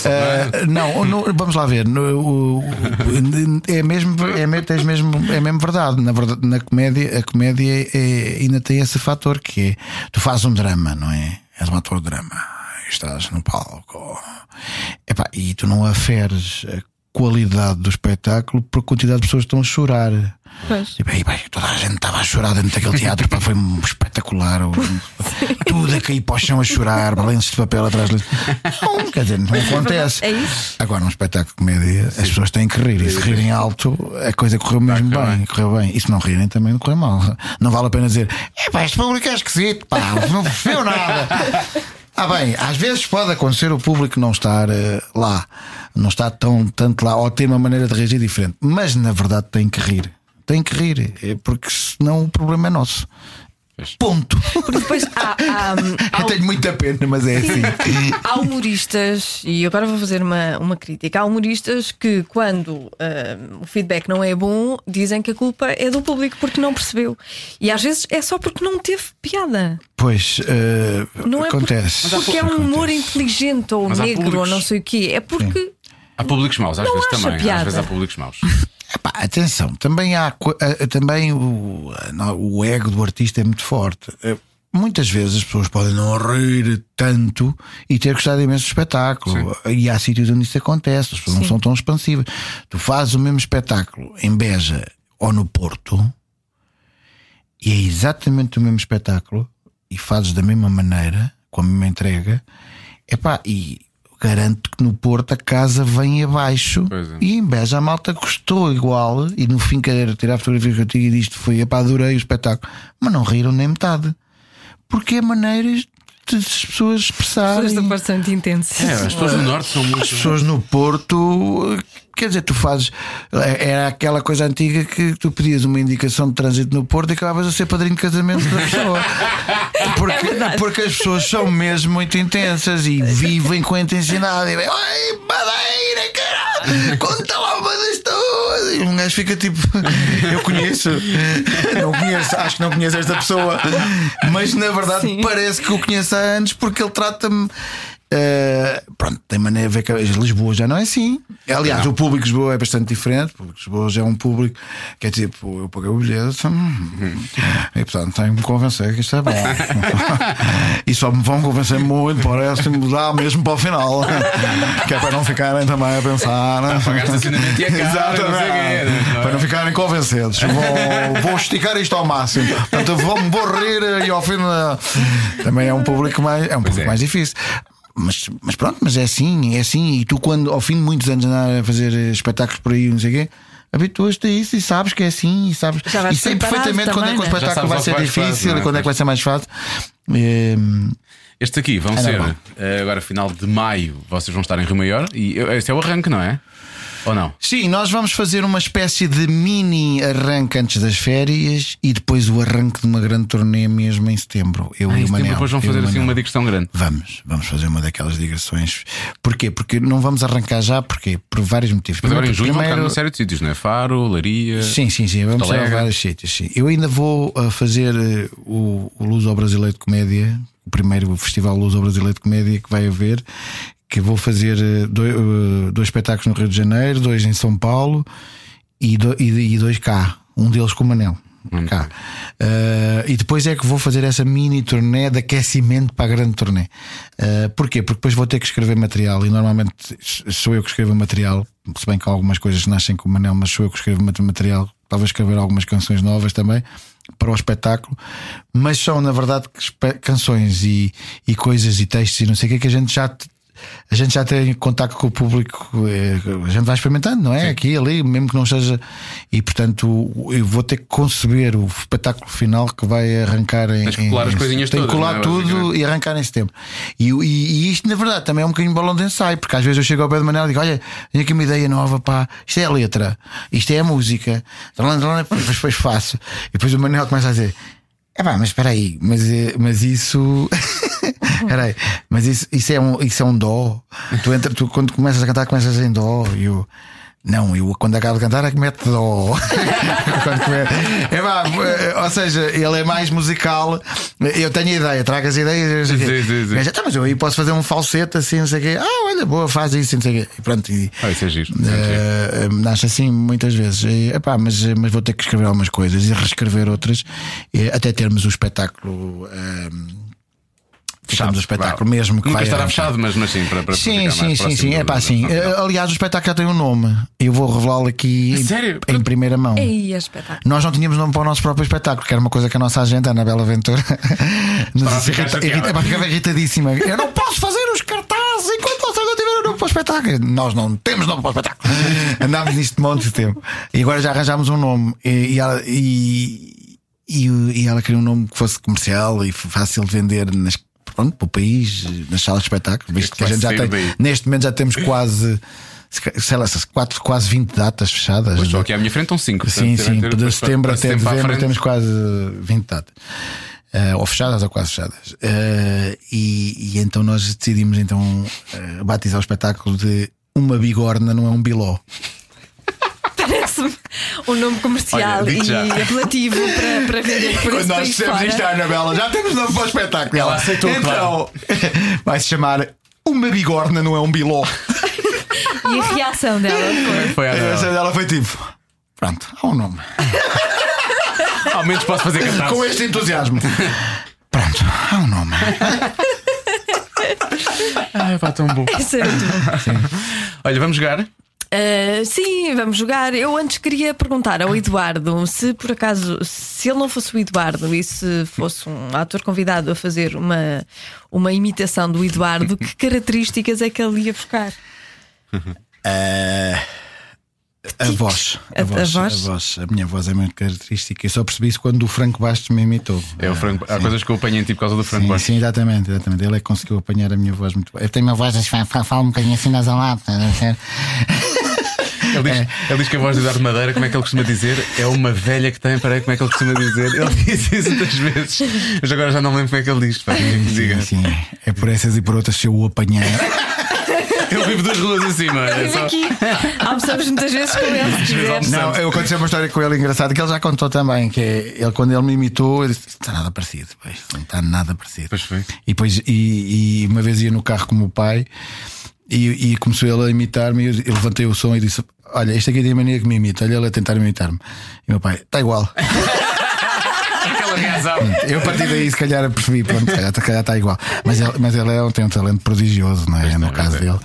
Ah, não, no- vamos lá ver. No- o- é mesmo, é, me- tens mesmo, é mesmo verdade. Na, verdade, na comédia, a comédia é- ainda tem esse fator que é tu fazes um drama, não é? És um ator de drama, estás no palco e tu não aferes a qualidade do espetáculo por quantidade de pessoas estão a chorar. Pois. Tipo, aí, bem, toda a gente estava a chorar dentro daquele teatro, pá, foi um espetacular. Tudo a cair para o chão a chorar, balanços de papel atrás de Não, quer dizer, não acontece. É isso? Agora, num espetáculo de comédia, as pessoas têm que rir. E se rirem alto, a coisa correu mesmo bem, bem. correu bem. E se não rirem, também não correu mal. Não vale a pena dizer, é pá, este público é esquisito, pá, não percebeu nada. Ah, bem, às vezes pode acontecer o público não estar eh, lá, não estar tão tanto lá, ou ter uma maneira de reagir diferente, mas na verdade tem que rir. Tem que rir, é porque senão o problema é nosso. Ponto. Porque depois há, há, há, Eu tenho muita pena, mas é assim. há humoristas, e agora vou fazer uma, uma crítica. Há humoristas que, quando ah, o feedback não é bom, dizem que a culpa é do público porque não percebeu. E às vezes é só porque não teve piada. Pois eh, Não é acontece. porque, porque é um humor inteligente ou Mas negro ou públicos- não sei o quê. É porque. Há públicos maus, às Não vezes também. piada. Às vezes há públicos maus. Epá, atenção, também há co- eh, também o, eh, o ego do artista é muito forte. Eh, Muitas vezes as pessoas podem não rir tanto e ter gostado imenso do espetáculo. E há sítios onde isso acontece, as pessoas não são tão expansivas. Tu fazes o mesmo espetáculo em Beja ou no Porto e é exatamente o mesmo espetáculo e fazes da mesma maneira, com a mesma entrega, epá, e garanto que no Porto a casa vem abaixo é. e em Beja a malta gostou igual e no fim querer tirar fotografias contigo e disto foi, epá, adorei o espetáculo, mas não riram nem metade. Porque é maneiras de as pessoas expressarem. Pessoas do Porto são muito intensas. É, as pessoas do Norte são muito. As pessoas no Porto, quer dizer, tu fazes. é- Era aquela coisa antiga que tu pedias uma indicação de trânsito no Porto e acabavas a ser padrinho de casamento da pessoa. Porque, porque as pessoas são mesmo muito intensas e vivem com a intensidade. E vem, Oi, madeira, caralho! Conta lá uma das um gajo fica tipo. Eu conheço. Não conheço, acho que não conheço esta pessoa. Mas na verdade Sim. parece que o conheço há anos porque ele trata-me. Eh, pronto, tem maneira a ver que Lisboa já não é assim. Aliás, o público de Lisboa é bastante diferente. O público de Lisboa já é um público que é tipo, eu paguei o bilhete hum, e portanto tenho que me convencer que isto é bom. e só me vão convencer muito, parece-me dar mesmo para o final. que é para não ficarem também a pensar. e a cara, não não é? Para não ficarem convencidos. Vou, vou esticar isto ao máximo. Portanto, eu vou, rir e ao fim. Também é um público mais, é um público é. mais difícil. Mas, mas pronto, mas é assim, é assim. E tu, quando ao fim de muitos anos andar a fazer eh, espetáculos por aí, não sei o quê. Habituas-te a isso e sabes que é assim e sabes e sei perfeitamente quando é que o né? Espetáculo vai ser vais difícil não é? e quando é que vai ser mais fácil. Ehm, Este aqui vão não, ser eh, agora final de maio. Vocês vão estar em Rio Maior e este é o arranque, não é? Ou não? Sim, nós vamos fazer uma espécie de mini arranque antes das férias e depois o arranque de uma grande turnê mesmo em setembro. Eu Ah, e o Manel. depois vão fazer assim uma digressão grande. Vamos, vamos fazer uma daquelas digressões. Porquê? Porque não vamos arrancar já, porquê? Por vários motivos. Mas agora em junho vão Primeiro- ficar numa série de sítios, não é? Faro, Laria. Sim, sim, sim. Vamos a vários sítios. Sim. Eu ainda vou uh, fazer uh, o, o Luz ao Brasileiro de Comédia, o primeiro Festival Luz ao Brasileiro de Comédia que vai haver. Que vou fazer uh, dois, uh, dois espetáculos no Rio de Janeiro, dois em São Paulo e, do- e- e dois cá. Um deles com o Manel. Cá. Uh, e depois é que vou fazer essa mini turnê de aquecimento para a grande turnê. Uh, porquê? Porque depois vou ter que escrever material e normalmente sou eu que escrevo material, se bem que algumas coisas nascem com o Manel, mas sou eu que escrevo mat- material. Talvez escrever algumas canções novas também para o espetáculo, mas são na verdade canções e, e coisas e textos e não sei o que que a gente já a gente já tem contato com o público, eh, a gente vai experimentando, não é? Aqui, ali, mesmo que não seja. E portanto, eu vou ter que conceber o espetáculo final que vai arrancar em. Tens que colar em- as coisinhas que todas, colar não é? tudo e arrancar em setembro. E, e, e isto, na verdade, também é um bocadinho balão de ensaio, porque às vezes eu chego ao pé do Manel e digo: Olha, tenho aqui uma ideia nova, pá, isto é a letra, isto é a música, depois faço. E depois o Manel começa a dizer: É pá, mas espera aí, mas, eh, mas isso. Aí, mas isso, isso, é um, isso é um dó. Tu, entra, tu quando começas a cantar, começas em dó. E eu. Não, eu quando acabo de cantar é que mete dó. É eh, ou seja, ele é mais musical. Eu tenho a ideia, trago as ideias. Sim, sim, sim. Mas, "Tá, mas eu aí posso fazer um falsete assim, não sei o quê. Ah, olha, boa, faz isso, não sei o quê. E pronto. E, Ah, isso é giro. eh, nasce assim muitas vezes. E, epá, mas, mas vou ter que escrever algumas coisas e reescrever outras até termos o espetáculo. Fechamos o espetáculo mesmo que Nunca vai estará arrancar. fechado, mas, mas sim, para, para Sim, ficar sim, mais sim, sim. É pá, sim. Aliás, o espetáculo já tem um nome. Eu vou revelá-lo aqui em- sério? em primeira mão. Ei, é espetáculo. Nós não tínhamos nome para o nosso próprio espetáculo, que era uma coisa que a nossa agente, a Anabela Ventura, nos irrita, irrita, ficava irritadíssima. Eu não posso fazer os cartazes enquanto vocês não tiverem nome para o espetáculo. Nós não temos nome para o espetáculo. Andámos nisto monte de tempo. E agora já arranjámos um nome. E, e ela, e, e, e ela queria um nome que fosse comercial e fácil de vender nas, pronto, para o país, nas salas de espetáculo. Visto que que a gente já tem, neste momento já temos quase. Sei lá, quatro, quase 20 datas fechadas. Pois só aqui à minha frente estão 5. Sim, sim, de setembro até dezembro temos quase 20 datas. Eh, ou fechadas ou quase fechadas. Eh, e, e então nós decidimos então eh, batizar o espetáculo de Uma Bigorna não é um Biló. Um nome comercial Olha, e já. apelativo para, para vender por esse país fora. à Anabela, já temos nome para o espetáculo. Ela aceitou, então, vai se chamar Uma Bigorna não é um Biló. E a reação dela foi. Foi a Essa dela. dela foi tipo. Pronto, há um nome. Ao menos posso fazer cantar. Com este entusiasmo. Pronto, há um nome. Ai, pá, tão bom. É muito bom. Olha, vamos jogar. Uh, sim, vamos jogar. Eu antes queria perguntar ao Eduardo se por acaso, se ele não fosse o Eduardo e se fosse um ator convidado a fazer uma, uma imitação do Eduardo, que características é que ele ia buscar? Que A voz, A- a, a voz, voz? a voz, a minha voz é muito característica. Eu só percebi isso quando o Franco Bastos me imitou. É o Franco, há coisas que eu apanho em ti por causa do Franco Sim, Bastos. sim, exatamente, exatamente. Ele é que conseguiu apanhar a minha voz muito bem. Eu tenho uma voz, fa- falo um bocadinho assim nasalado. estás a ver? Ele diz, É. ele diz que a voz de Eduardo Madeira, como é que ele costuma dizer? É uma velha que tem, peraí, como é que ele costuma dizer? Ele diz isso muitas vezes. Mas agora já não lembro como é que ele diz. Pá, é que? Sim, sim. É por essas e por outras se eu o apanhar. Ele vive duas ruas acima. É Vive só... aqui. Almoçamos muitas vezes com ele. Não, eu aconteceu uma história com ele engraçada que ele já contou também. Que é, ele, quando ele me imitou, eu disse: "Isto Não está nada parecido, pois, não está nada parecido. Pois foi. E depois, e, e uma vez ia no carro com o meu pai e, e começou ele a imitar-me. Eu, eu levantei o som e disse: Olha, este aqui tem a mania que me imita. Olha ele a tentar imitar-me. E meu pai: Está igual. Eu a partir daí, se calhar, percebi: Pronto, se calhar, se calhar está igual. Mas ele, mas ele é, tem um talento prodigioso, não é? no caso dele.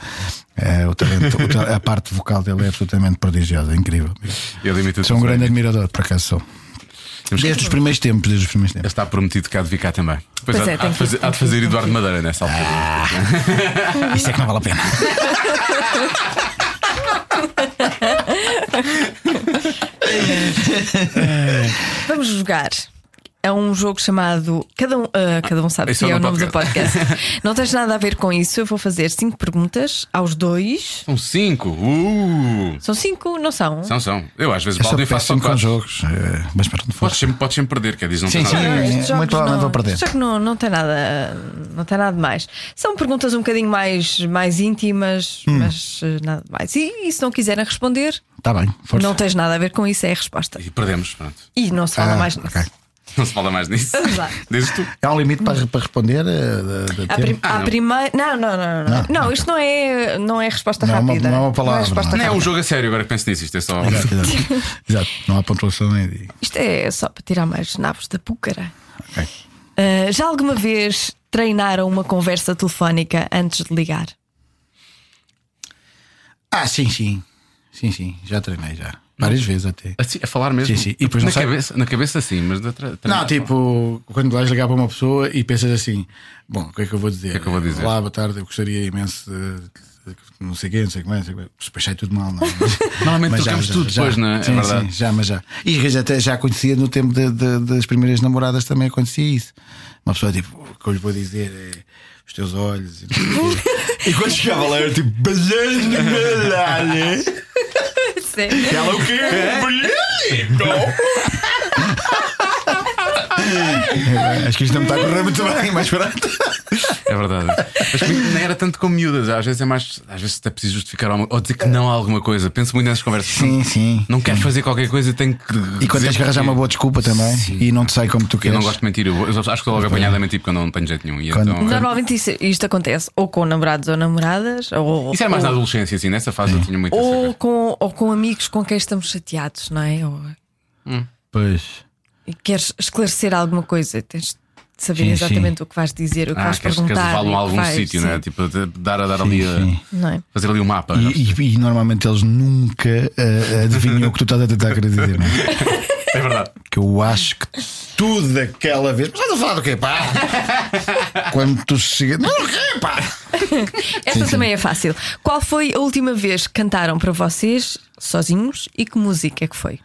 É, o talento, o a parte vocal dele é absolutamente prodigiosa, é incrível. Imita Sou um grande admirador, por acaso sou. Desde os primeiros tempos, desde os primeiros Ele tempos. está prometido que há de vir cá também. Depois Pois há, é, há de que- fazer, há de que- fazer Eduardo que- Madeira nessa altura. Isso é que não vale a pena. Vamos jogar. É um jogo chamado. Cada um, ah, cada um sabe Esse que é é o nome do podcast. Não tens nada a ver com isso. Eu vou fazer cinco perguntas aos dois. São cinco. Uh! São cinco, não são? São, são. Eu às vezes Eu baldo e faço só quatro. jogos. eh, Mas pronto, Podes força. sempre, podes sempre perder, quer dizer, não Sim, tem nada a sim. Muito provavelmente não, vou perder. estes jogos não, não tem nada, não tem nada de mais. São perguntas um bocadinho mais, mais íntimas, Hum. mas eh, nada de mais. E, e se não quiserem responder, Está Tá bem, força. não tens nada a ver com isso, é a resposta. E perdemos, pronto. E não se fala Ah, mais nisso. ok. Não se fala mais nisso. Lá. Dizes tu. Há um limite para, para responder? eh, de- de A, tempo? prim a não. primeira. Não, não, não, não. Não, isto não é, não é resposta Não é uma- rápida. não é uma palavra, resposta Não é um jogo a sério, agora que penso nisso. Isto é só. Exato, exato. Exato. Não há pontuação nem de. Isto é só para tirar mais nabos da púcara. Ok. Ah, já alguma vez treinaram uma conversa telefónica antes de ligar? Ah, sim, sim. Sim, sim. Já treinei já. Várias vezes até. Assim, a falar mesmo. Sim, sim. E depois na, cabeça, na cabeça, sim, mas da tra- Não, tipo, quando vais ligar para uma pessoa e pensas assim: Bom, o que é que eu vou dizer? O que é que eu vou dizer? Olá, boa tarde, eu gostaria imenso de. Não sei quem, não sei como é, não sei como é. Depois sai tudo mal, não é? Mas- Normalmente mas trocamos tudo depois, não é? É Sim, verdade. sim, já, mas já. E já, até já acontecia no tempo de- de- das primeiras namoradas também acontecia isso. Uma pessoa, tipo, o que eu lhe vou dizer é os teus olhos. E, não sei o quê. E quando chegava lá, era tipo, beijo na medalha. Sério? Ela o quê? Acho que isto não me está a correr muito bem, mas pronto. É verdade. Mas comigo nem era tanto com miúdas. Às vezes é mais. Às vezes até preciso justificar alguma, ou dizer que não a alguma coisa. Penso muito nessas conversas. Sim, sim. Não quero fazer qualquer coisa, tenho que. E quando tens que arranjar uma boa desculpa também e não te sai como tu Eu queres. não gosto de mentir. Eu, eu acho que estou logo apanhado a mentir porque eu não tenho jeito nenhum. E Quando- então, Normalmente isso- isto acontece ou com namorados ou namoradas, ou, Isso era mais na ou, adolescência, assim. Nessa fase eu tinha muito ou coisa. com, ou com amigos com quem estamos chateados, não é? Ou, Pois. E queres esclarecer alguma coisa, tens de saber Sim, exatamente o que vais dizer, o que Ah, vais queres, queres perguntar. levá-lo a algum sítio, não é? sim, Tipo, dar a dar ali. a- sim. é? Fazer ali um mapa. E, e- e normalmente eles nunca eh, adivinham o que tu estás a tentar querer dizer, não é? É verdade. Que eu acho que tudo daquela vez. Mas estás a falar do quê, pá? Quando tu chegas. Não, o quê, pá? Esta também é fácil. Qual foi a última vez que cantaram para vocês sozinhos e que música é que foi?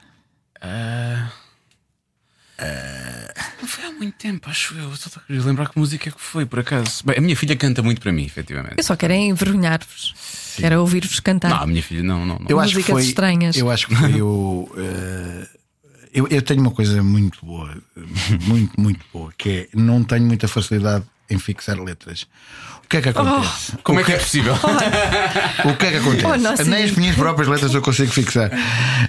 Não foi há muito tempo, acho eu. Estou a querer lembrar que música é que foi, por acaso. Bem, a minha filha canta muito para mim, efetivamente. Eu só quero é envergonhar-vos. Quero ouvir-vos cantar. Não, a minha filha não. não, não. Eu acho que foi. estranhas. Eu acho que foi o. eh, eu, eu tenho uma coisa muito boa, muito, muito boa, que é não tenho muita facilidade em fixar letras. O que é que acontece? Como é que é possível? O que é que acontece? Oh. Nem as minhas próprias letras eu consigo fixar.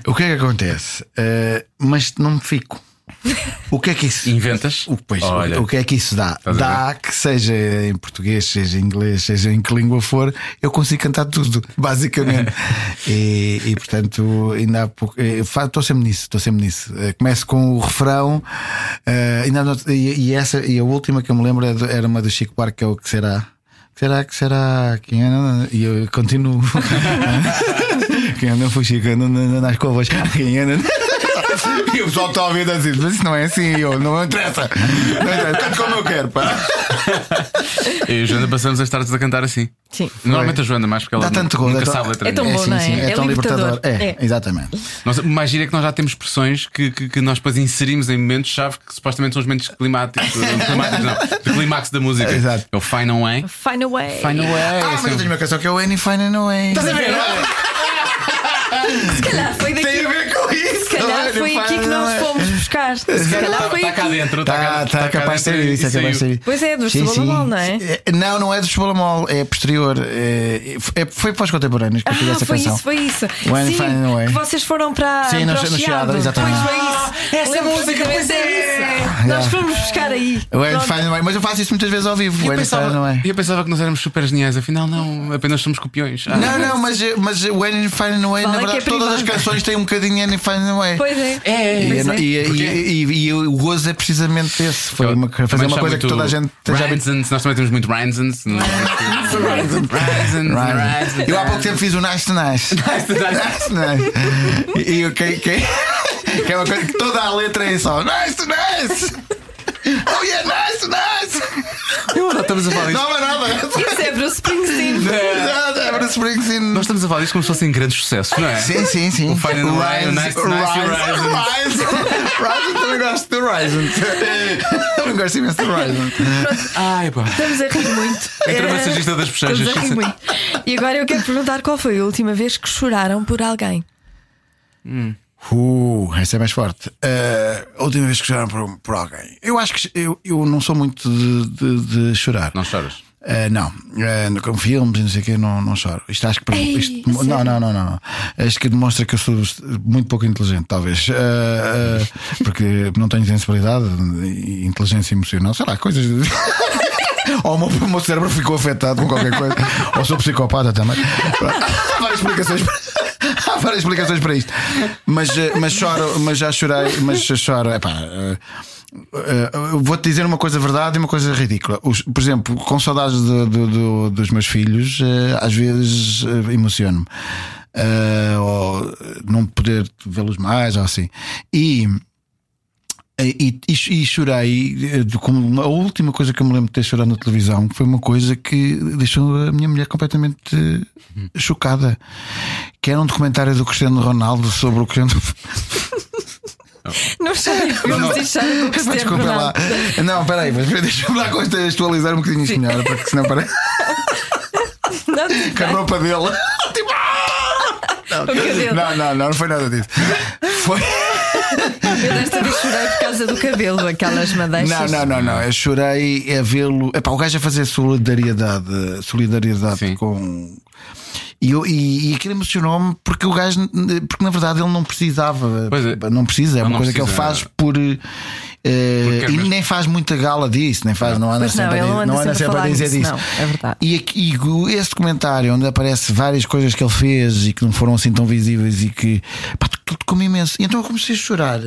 O que é que acontece? Eh, mas não me fico. O que é que isso Inventas? O, pois, Olha. o que é que isso dá? Dá que seja em português, seja em inglês, seja em que língua for, eu consigo cantar tudo, basicamente. e, e, portanto, ainda há pouco. eh, Estou sempre nisso, estou sempre nisso. Eh, Começo com o refrão, eh, ainda não- e, e essa, e a última que eu me lembro é era uma do Chico Buarque, que é o que será. Será que será? Quem é? E eu continuo. Quem anda fuxica anda nas covas. Quem anda. E o pessoal está a ouvir assim, mas isso não é assim, eu, não interessa. Não interessa, canto como eu quero, pá. Eu e a Joana passamos as tardes a cantar assim. Sim. Normalmente a Joana mais porque ela Dá tanto nunca gosto, é tão- sabe a letra é tão nenhuma. bom, sim, não é? sim, é, É tão libertador. libertador. É, É. exatamente. Nós, mais giro é que nós já temos expressões que, que, que nós depois inserimos em momentos-chave que supostamente são os momentos climáticos, climáticos não, de clímax da música. Exato. É o Fine Away. Fine away. Fine Away. Ah, mas é eu tenho uma canção que é o Any Fine Away. Estás a ver? Se calhar foi daqui. Foi aqui que nós fomos buscar. Se calhar foi Está cá aqui. dentro. Tá, cá- tá, cá capaz de ser dentro isso, é capaz de saiu. ser isso. Pois é, do sim. não é? É, Não, não é do Estabalomol, é posterior. É, é- foi para os contemporâneos que eu fiz Ah, essa foi canção. isso, foi isso. When Sim, Fine Away. que vocês foram para, Sim, para no Chiado. Exatamente. Pois foi isso. essa Lembro-me música, pois é. disso. Nós fomos buscar aí. When. Fine Away. Mas eu faço isso muitas vezes ao vivo. Eu When pensava, eu pensava que nós éramos super geniais, afinal não, apenas somos copiões. Ah, Não, não, mas, mas When Fine Away, Fala na verdade, é todas as canções têm um bocadinho Any Fine Away. Pois é. E, Pois é. e, e, e- e o gozo é precisamente esse. Foi uma, fazer uma coisa que toda a gente. Raisins, nós também temos muito. Raisins. Raisins. Eu há pouco tempo fiz o Nice to Nice. Nice to Nice. E quem, que é uma coisa que toda a letra é só Nice to Nice. Oh yeah, nice to nice. Eu não estamos a falar disto. Não há nada. Isso é Bruce Springsteen. Nada, é Bruce Springsteen. Nós estamos a falar disto como se fossem grandes sucessos, não é? Sim, sim, sim. O Fine and Away, o Nice to Nice e o Rise. Rise também gosto do Horizon. Também gosto imenso do Horizon. Ai, pá. Estamos a rir muito. Entre a É, massagista das bochechas. Estamos a rir muito. E agora eu quero perguntar qual foi a última vez que choraram por alguém. Uh, essa é mais forte. Uh, a última vez que choraram por, por alguém. Eu acho que eu, eu não sou muito de, de- de chorar. Não choras? Uh, não, uh, com filmes e não sei o que, não, não choro. Isto acho que. Ei, isto- não, não, não, não. Acho que demonstra que eu sou muito pouco inteligente, talvez. Uh, uh, porque não tenho sensibilidade e inteligência emocional, sei lá, coisas. de- Ou o meu, o meu cérebro ficou afetado com qualquer coisa. Ou sou psicopata também. Várias explicações. Várias explicações para isto. Mas, eh, mas choro, mas já chorei, mas choro. Epá, eu Vou-te dizer uma coisa verdade e uma coisa ridícula. Os- por exemplo, com saudades do- do- do- dos meus filhos, eh, às vezes eh, emociono-me. Ou não poder vê-los mais, ou assim. E. E, e, e chorei, eh, como a última coisa que eu me lembro de ter chorado na televisão foi uma coisa que deixou a minha mulher completamente eh, chocada. Que era um documentário do Cristiano Ronaldo sobre o Cristiano. Não chorem filmes e chorem com o Cristiano Desculpa lá. Não, peraí, mas deixa-me lá contextualizar um bocadinho, senhora, porque senão parece Não, que a roupa dele. Tipo, ah! Não, não, não, não foi nada disso. Foi. Eu desta vez chorei por causa do cabelo, aquelas madeixas. Não, não, não, não. Eu chorei a vê-lo. Epá, o gajo a fazer solidariedade, solidariedade Sim. com. E, eu, e, e aquilo emocionou-me porque o gajo, porque na verdade ele não precisava. Pois é. Não precisa, é uma não coisa que ele precisa. faz por. Eh, Porque e é nem faz muita gala disso, nem faz, não anda Pois não, sempre, a não anda não sempre a sempre dizer disso, disso. não, é verdade. E, aqui- e esse documentário onde aparece várias coisas que ele fez e que não foram assim tão visíveis e que pá, tudo como imenso. E então eu comecei a chorar.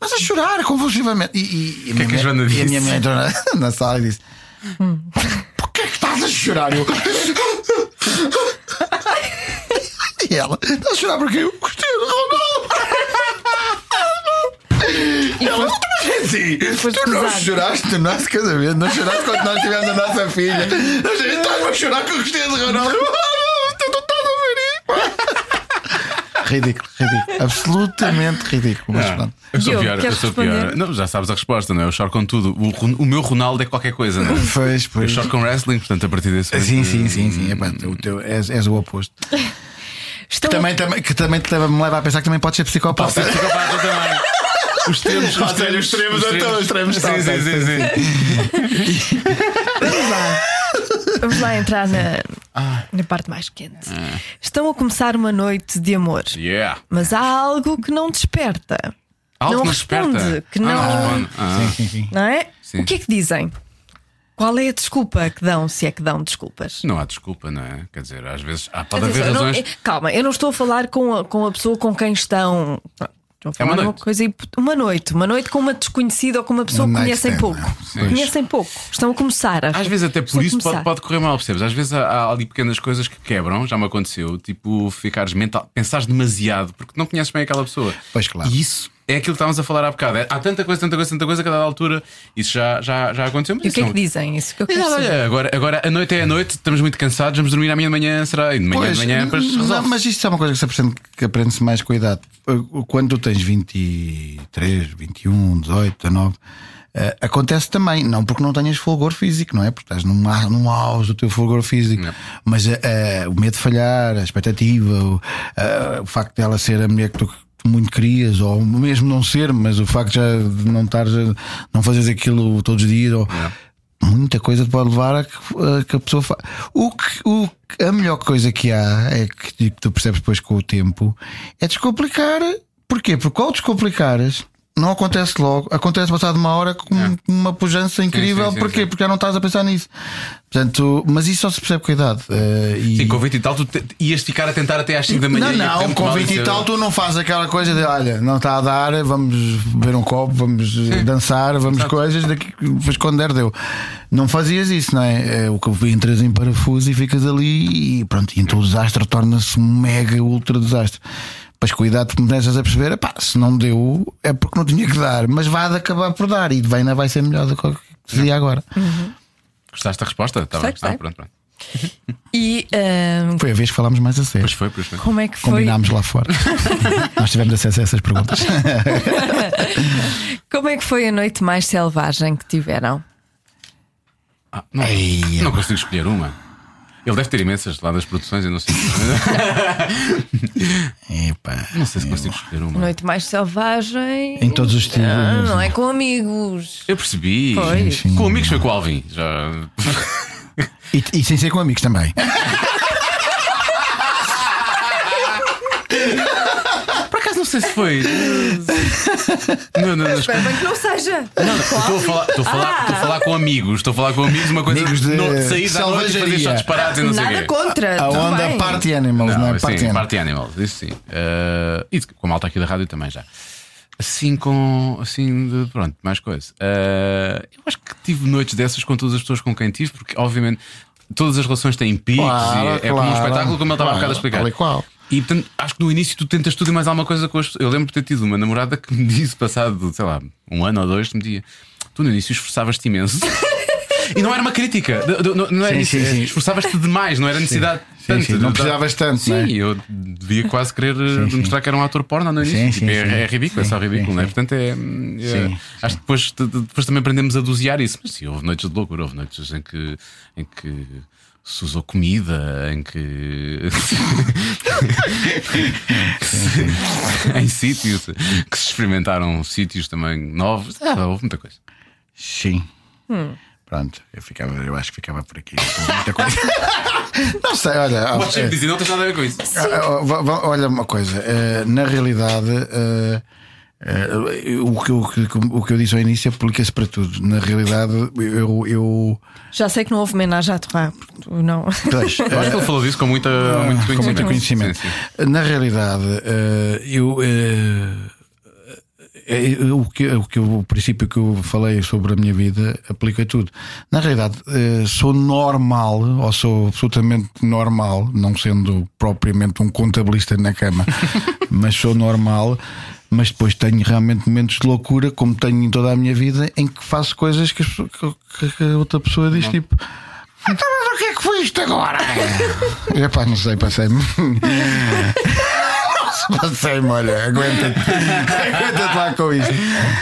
Mas a chorar convulsivamente. E, e, e, que é que a Joana e a minha mãe entrou na, na sala e disse: Porquê é que estás a chorar? Eu... e ela: Estás a chorar porque eu gostei do Ronaldo. E Ela, foste tu não gozado. choraste no nosso casamento, não choraste quando nós tivemos a nossa filha. Não Estás a chorar com o Cristiano Ronaldo. Tu não estás a ver isso. Ridículo, ridículo. Absolutamente ridículo. Mas pronto. Eu sou Diogo, pior, eu queres sou pior. responder? Não, já sabes a resposta, não é? Eu choro com tudo. O, Ron- o meu Ronaldo é qualquer coisa, não é? Pois, Eu pois. choro com wrestling, portanto, a partir desse. Sim, sim, sim, sim. Epá, o teu, és, és o oposto. Estão- Também, também, que também te leva- me leva a pensar que também pode ser psicopata. Psicopata também. Os extremos, Ou seja, os extremos, os extremos Sim, sim, sim, sim. Vamos lá. Vamos lá entrar na, Ah. na parte mais quente. Estão a começar uma noite de amor, Yeah. mas há algo que não desperta. Algo não que responde, desperta. que Ah, não- responde. Ah. Sim, sim. Não é? Sim. O que é que dizem? Qual é a desculpa que dão, se é que dão desculpas? Não há desculpa, não é? Quer dizer, às vezes há, pode Atenção, haver eu não- razões. eh, calma, eu não estou a falar com a, com a pessoa com quem estão. Falar uma de uma noite. coisa, uma noite, uma noite com uma desconhecida ou com uma pessoa Um que conhecem stand, pouco. é? Sim. Conhecem pouco. Estão a começar a. Às vezes até por isso pode, pode correr mal, percebes? Às vezes há, há ali pequenas coisas que quebram, já me aconteceu, tipo ficares mental, pensares demasiado porque não conheces bem aquela pessoa. Pois, claro. E isso é aquilo que estávamos a falar há bocado. É- há tanta coisa, tanta coisa, tanta coisa que a dada altura isso já, já, já aconteceu. Mas E o isso que é que dizem? Isso que eu É quero olha, agora, agora a noite é a noite, estamos muito cansados, vamos dormir amanhã de manhã, será? E de manhã de manhã depois não, mas isto é uma coisa que se aprende, que aprende-se mais com a idade. Quando tu tens 23, 21, 18, 19, eh, acontece também, não porque não tenhas fulgor físico, não é? Porque estás num, num auge do teu fulgor físico, Não. mas eh, o medo de falhar, a expectativa, o, eh, o facto dela ser a mulher que tu muito querias, ou mesmo não ser, mas o facto já de não estares, a- não fazeres aquilo todos os dias, ou muita coisa te pode levar a que a, que a pessoa fa... o que, o A melhor coisa que há é que, que tu percebes depois com o tempo é descomplicar. Porquê? Porque ao descomplicares. Não acontece logo, acontece passado uma hora com É. uma pujança incrível. sim, sim, Porquê? sim. Porque já não estás a pensar nisso. Portanto, mas isso só se percebe com a idade. eh, e... Sim, com 20 e tal, tu te- ias ficar a tentar até às 5 da manhã. Não, não, com mal 20 e tal tu não fazes aquela coisa de olha, não está a dar, vamos beber um copo, vamos dançar, vamos coisas, daqui, depois quando der, deu. Não fazias isso, não é? É o que entras em parafuso e ficas ali e pronto, e então o desastre torna-se um mega ultra desastre. Depois cuidado, tu começas a perceber, epá, se não deu é porque não tinha que dar, mas vai de acabar por dar e vai, ainda vai ser melhor do que o que dizia agora. Gostaste da resposta? Tá bem. Ah, pronto, pronto. E ahm, Foi a vez que falámos mais a sério. Pois foi, pois foi. como é que foi? Combinámos lá fora. Nós tivemos acesso a essas perguntas. Como é que foi a noite mais selvagem que tiveram? Ah, não, Ei, não consigo escolher uma. Ele deve ter imensas lá das produções, eu não sei. Epá. não sei se consigo escolher uma. Noite mais selvagem. Em todos os estilos. Ah, não é com amigos. Eu percebi. Foi. Sim. Com amigos foi com o Alvin. Já... E, e sem ser com amigos também. Não sei se foi. não, não, não, Espero bem que não seja. Estou a falar, estou a falar, estou a falar com amigos, estou a falar com amigos, uma coisa Amigos de no, sair da noite e fazer só disparados e não sei o Nada quê. contra. A onda bem. Party Animals, não, é? sim, Party Animals. Party Animals, isso sim. Eh, e com a malta aqui da rádio também já. Assim com. Assim, de, pronto, mais coisa. Eh, eu acho que tive noites dessas com todas as pessoas com quem tive, porque obviamente todas as relações têm picos Claro, e é, é como um claro. espetáculo, como ele estava há Claro, bocado a explicar. e qual. E portanto, acho que no início tu tentas tudo e mais alguma coisa com as pessoas. Eu lembro de ter tido uma namorada que me disse, passado, sei lá, um ano ou dois, me dizia: Tu no início esforçavas-te imenso. E não era uma crítica, não, não era Sim, isso. sim, sim. Esforçavas-te demais, não era necessidade de Sim, tanto. sim, não precisavas tanto, Sim, é? eu devia quase querer eh, sim. mostrar que era um ator porno no início. Sim, Tipo, sim, é, sim. é ridículo, é Sim, só ridículo, sim, não é? sim. Portanto, é. é, Sim, acho que depois, de- de- depois também aprendemos a dosear isso. Mas sim, houve noites de loucura, houve noites em que. Em que se usou comida, em que. em sítios que se experimentaram sítios também novos. Ah, houve muita coisa. Sim. Pronto, eu, ficava, eu acho que ficava por aqui. Muita coisa. não sei, olha. Podes sempre eh, dizer, não tens nada a ver com isso. Ah, ah, Olha uma coisa, eh, na realidade, eh, eh, o, que, eu- o que- o que eu disse ao início aplica-se para tudo. Na realidade, eu. eu Já sei que não houve homenagem à Torá, não. pois, Eu acho que ele falou disso com, muita, muito com conhecimento. muito conhecimento. Sim, sim. Na realidade, eh, eu. eh, eh, o, que, o, que, o princípio que eu falei sobre a minha vida aplica a tudo. Na realidade, eh, sou normal, ou sou absolutamente normal, não sendo propriamente um contabilista na cama, mas sou normal. Mas depois tenho realmente momentos de loucura, como tenho em toda a minha vida, em que faço coisas que, que- que a outra pessoa diz tipo. Então, mas o que é que foi isto agora? Epá, não sei, passei-me. Passei-me, olha, aguenta-te. Aguenta-te lá com isto.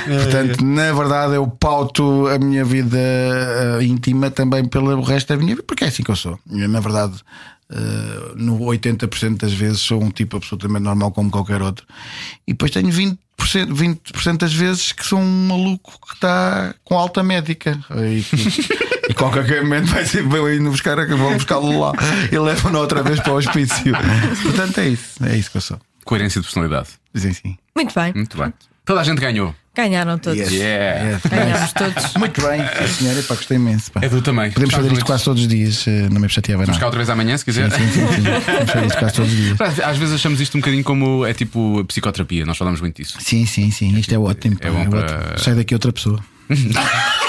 Portanto, na verdade, eu pauto a minha vida eh, íntima também pelo resto da minha vida, porque é assim que eu sou. Eu, na verdade, eh, no 80% das vezes sou um tipo absolutamente normal como qualquer outro. E depois tenho 20%, 20% das vezes que sou um maluco que está com alta médica. E, e qualquer momento vai ser vou indo buscar, vou buscá-lo lá e levo-no outra vez para o hospício. Portanto, é isso. É isso que eu sou. Coerência de personalidade. Sim, sim. Muito bem. Muito bem. Toda a gente ganhou. Ganharam todos. Yes. Yeah. Ganhámos todos. Muito bem, sim, senhora. Epá, gostei imenso. pá. É tu também. Podemos fazer Gostava isto quase todos os dias, eh, não me chateava Vamos cá outra vez amanhã, se quiser. Sim, sim, sim. Podemos fazer isto quase todos os dias. Às vezes achamos isto um bocadinho como é tipo psicoterapia, nós falamos muito disso. Sim, sim, sim. Isto é ótimo. pá, É bom é para- ótimo. Sai daqui outra pessoa.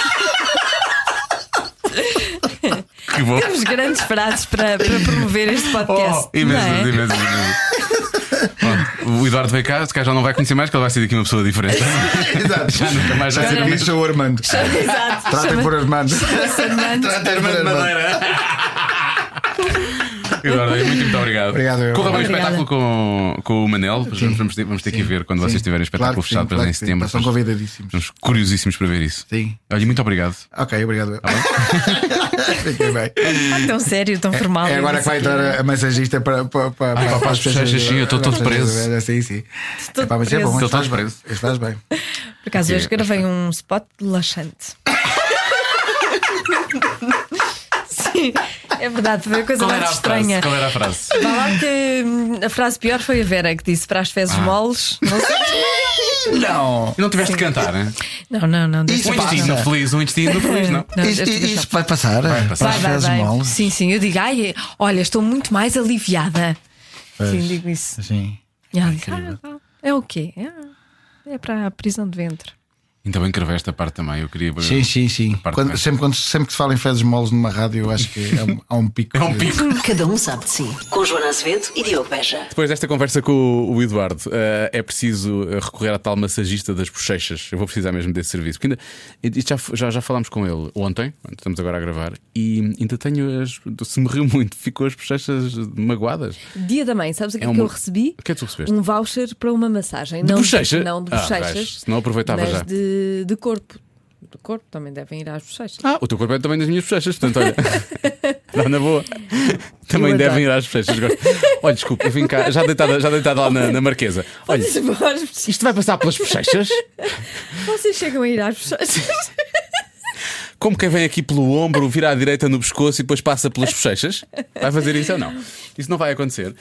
Que bom. Temos grandes frases para, para promover este podcast. Oh, imensas, é? imensas, o Eduardo veio cá, se calhar já não vai conhecer mais, que ele vai ser daqui uma pessoa diferente. Exato. Já nunca mais vai Já ser sei o que mesmo. sou o Armando. Exato. Tratem por Armando. Armando. Tratem por Armando. Eduardo, muito, muito obrigado. Obrigado, eu. Corra bem o espetáculo com, com o Manel. Vamos, vamos ter, vamos ter que ir ver quando vocês tiverem o espetáculo Claro sim, fechado depois claro em sim. setembro. Convidadíssimos. Estamos curiosíssimos para ver isso. Sim. Olha, muito obrigado. Ok, obrigado. Fiquei bem. Ah, tão sério, tão formal. É agora que vai entrar a- massagista para, para, para, para- para as bochechas, sim, eu estou todo preso. Sim, sim. Estou é preso. bom, Ele isto faz está bem. faz bem. Por acaso, hoje É. gravei um spot laxante. Sim, é verdade, foi a coisa Qual mais a frase? estranha. Qual era a frase? Vá lá que hum, a frase pior foi a Vera que disse para as fezes Ah. moles. Não, sei. Não. E não tiveste de cantar, né? não, não. não Um Isso estar. intestino feliz, um intestino feliz, não? Não, Isso, isso vai passar? Vai passar. Vai, vai, vai. Sim, sim. Eu digo, ai, olha, estou muito mais aliviada. Sim, digo isso. Sim. Diz, ah, tá. é o quê? É, é para a prisão de ventre. Ainda bem que gravei a parte também. Eu queria. Sim, sim, sim. Quando- sempre, quando, sempre que se fala em fezes moles numa rádio, eu acho que é um- há um pico. É um de- pico. Cada um sabe de si. Com Joana Azevedo e Diogo Beja. Depois desta conversa com o, o Eduardo, eh, é preciso eh, recorrer à tal massagista das bochechas. Eu vou precisar mesmo desse serviço. Porque ainda, isto já, já, já falámos com ele ontem, estamos agora a gravar, e ainda tenho as. Se me riu muito, ficou as bochechas magoadas. Dia da mãe, sabes o que É é que eu recebi? O que é que tu recebeste? Um voucher para uma massagem. De não bochecha? Não de Ah, bochechas. vais, senão aproveitava mas já. De, de corpo. Do corpo também devem ir às bochechas. Ah, o teu corpo é também das minhas bochechas, portanto, olha. Dá na boa. Também Eu devem ir adoro. às bochechas. gosto. Olha, desculpa, eu vim cá, já deitada, já deitada lá na, na marquesa. Olha, isto vai passar pelas bochechas? Vocês chegam a ir às bochechas. Como quem vem aqui pelo ombro, vira à direita no pescoço e depois passa pelas bochechas? Vai fazer isso ou não? Isso não vai acontecer.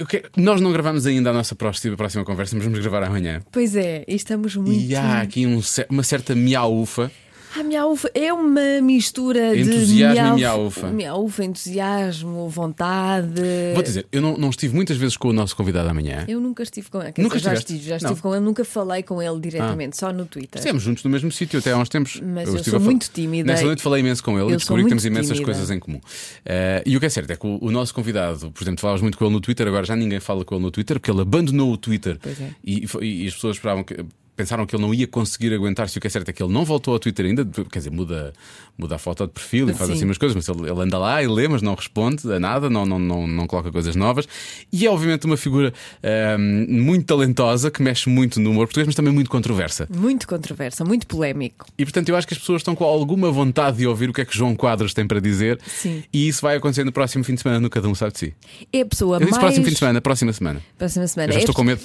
O que- Nós não gravamos ainda a nossa próxima, próxima conversa, mas vamos gravar amanhã. Pois é, e estamos muito. E há aqui um uma certa miaufa. A miaufa é uma mistura de. Entusiasmo e miaufa-. Miaufa, entusiasmo, vontade. Vou dizer, eu não, não estive muitas vezes com o nosso convidado amanhã. Eu nunca estive com ele. Nunca dizer, já estive, já Não. estive com ele, nunca falei com ele diretamente, só no Twitter. Estivemos juntos no mesmo sítio até há uns tempos. Mas eu estive sou muito tímida. Nessa noite falei imenso com ele Eu e descobri que temos imensas tímida. coisas em comum. Eh, e o que é certo é que o, o nosso convidado, por exemplo, falavas muito com ele no Twitter, agora já ninguém fala com ele no Twitter porque ele abandonou o Twitter Pois é. e, e as pessoas esperavam que. Pensaram que ele não ia conseguir aguentar-se. O que é certo é que ele não voltou ao Twitter ainda, quer dizer, muda, muda a foto de perfil e faz Sim. assim umas coisas, mas ele, ele anda lá e lê, mas não responde a nada, não, não, não, não coloca coisas novas. E é obviamente uma figura ahm, muito talentosa que mexe muito no humor português, mas também muito controversa. Muito controversa, muito polémico. E portanto eu acho que as pessoas estão com alguma vontade de ouvir o que é que João Quadros tem para dizer. Sim. E isso vai acontecer no próximo fim de semana no Cada Um Sabe de Si. É a pessoa Eu disse mais. próximo fim de semana, próxima semana. Próxima semana. Eu já é, estou com medo.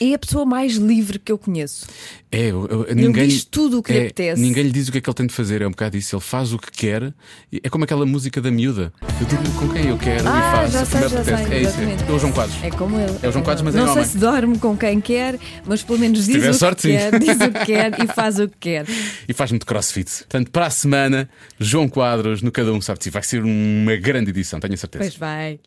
é a pessoa mais livre que eu conheço. É, eu- eu- ninguém, diz tudo o que lhe é, apetece. Ninguém lhe diz o que é que ele tem de fazer. É um bocado isso. Faz o que quer. É como aquela música da miúda. Eu durmo com quem eu quero Ah, e faço já que sei, já apetece. sei. é isso. É o João Quadros. É como ele. É o João Quadros, mas é Não sei homem. se dorme com quem quer, mas pelo menos diz o que sorte, sim. quer, diz o que quer e faz o que quer. E faz muito crossfit. Portanto, para a semana, João Quadros no Cada Um Sabe de Si. Vai ser uma grande edição, tenho a certeza. Pois vai.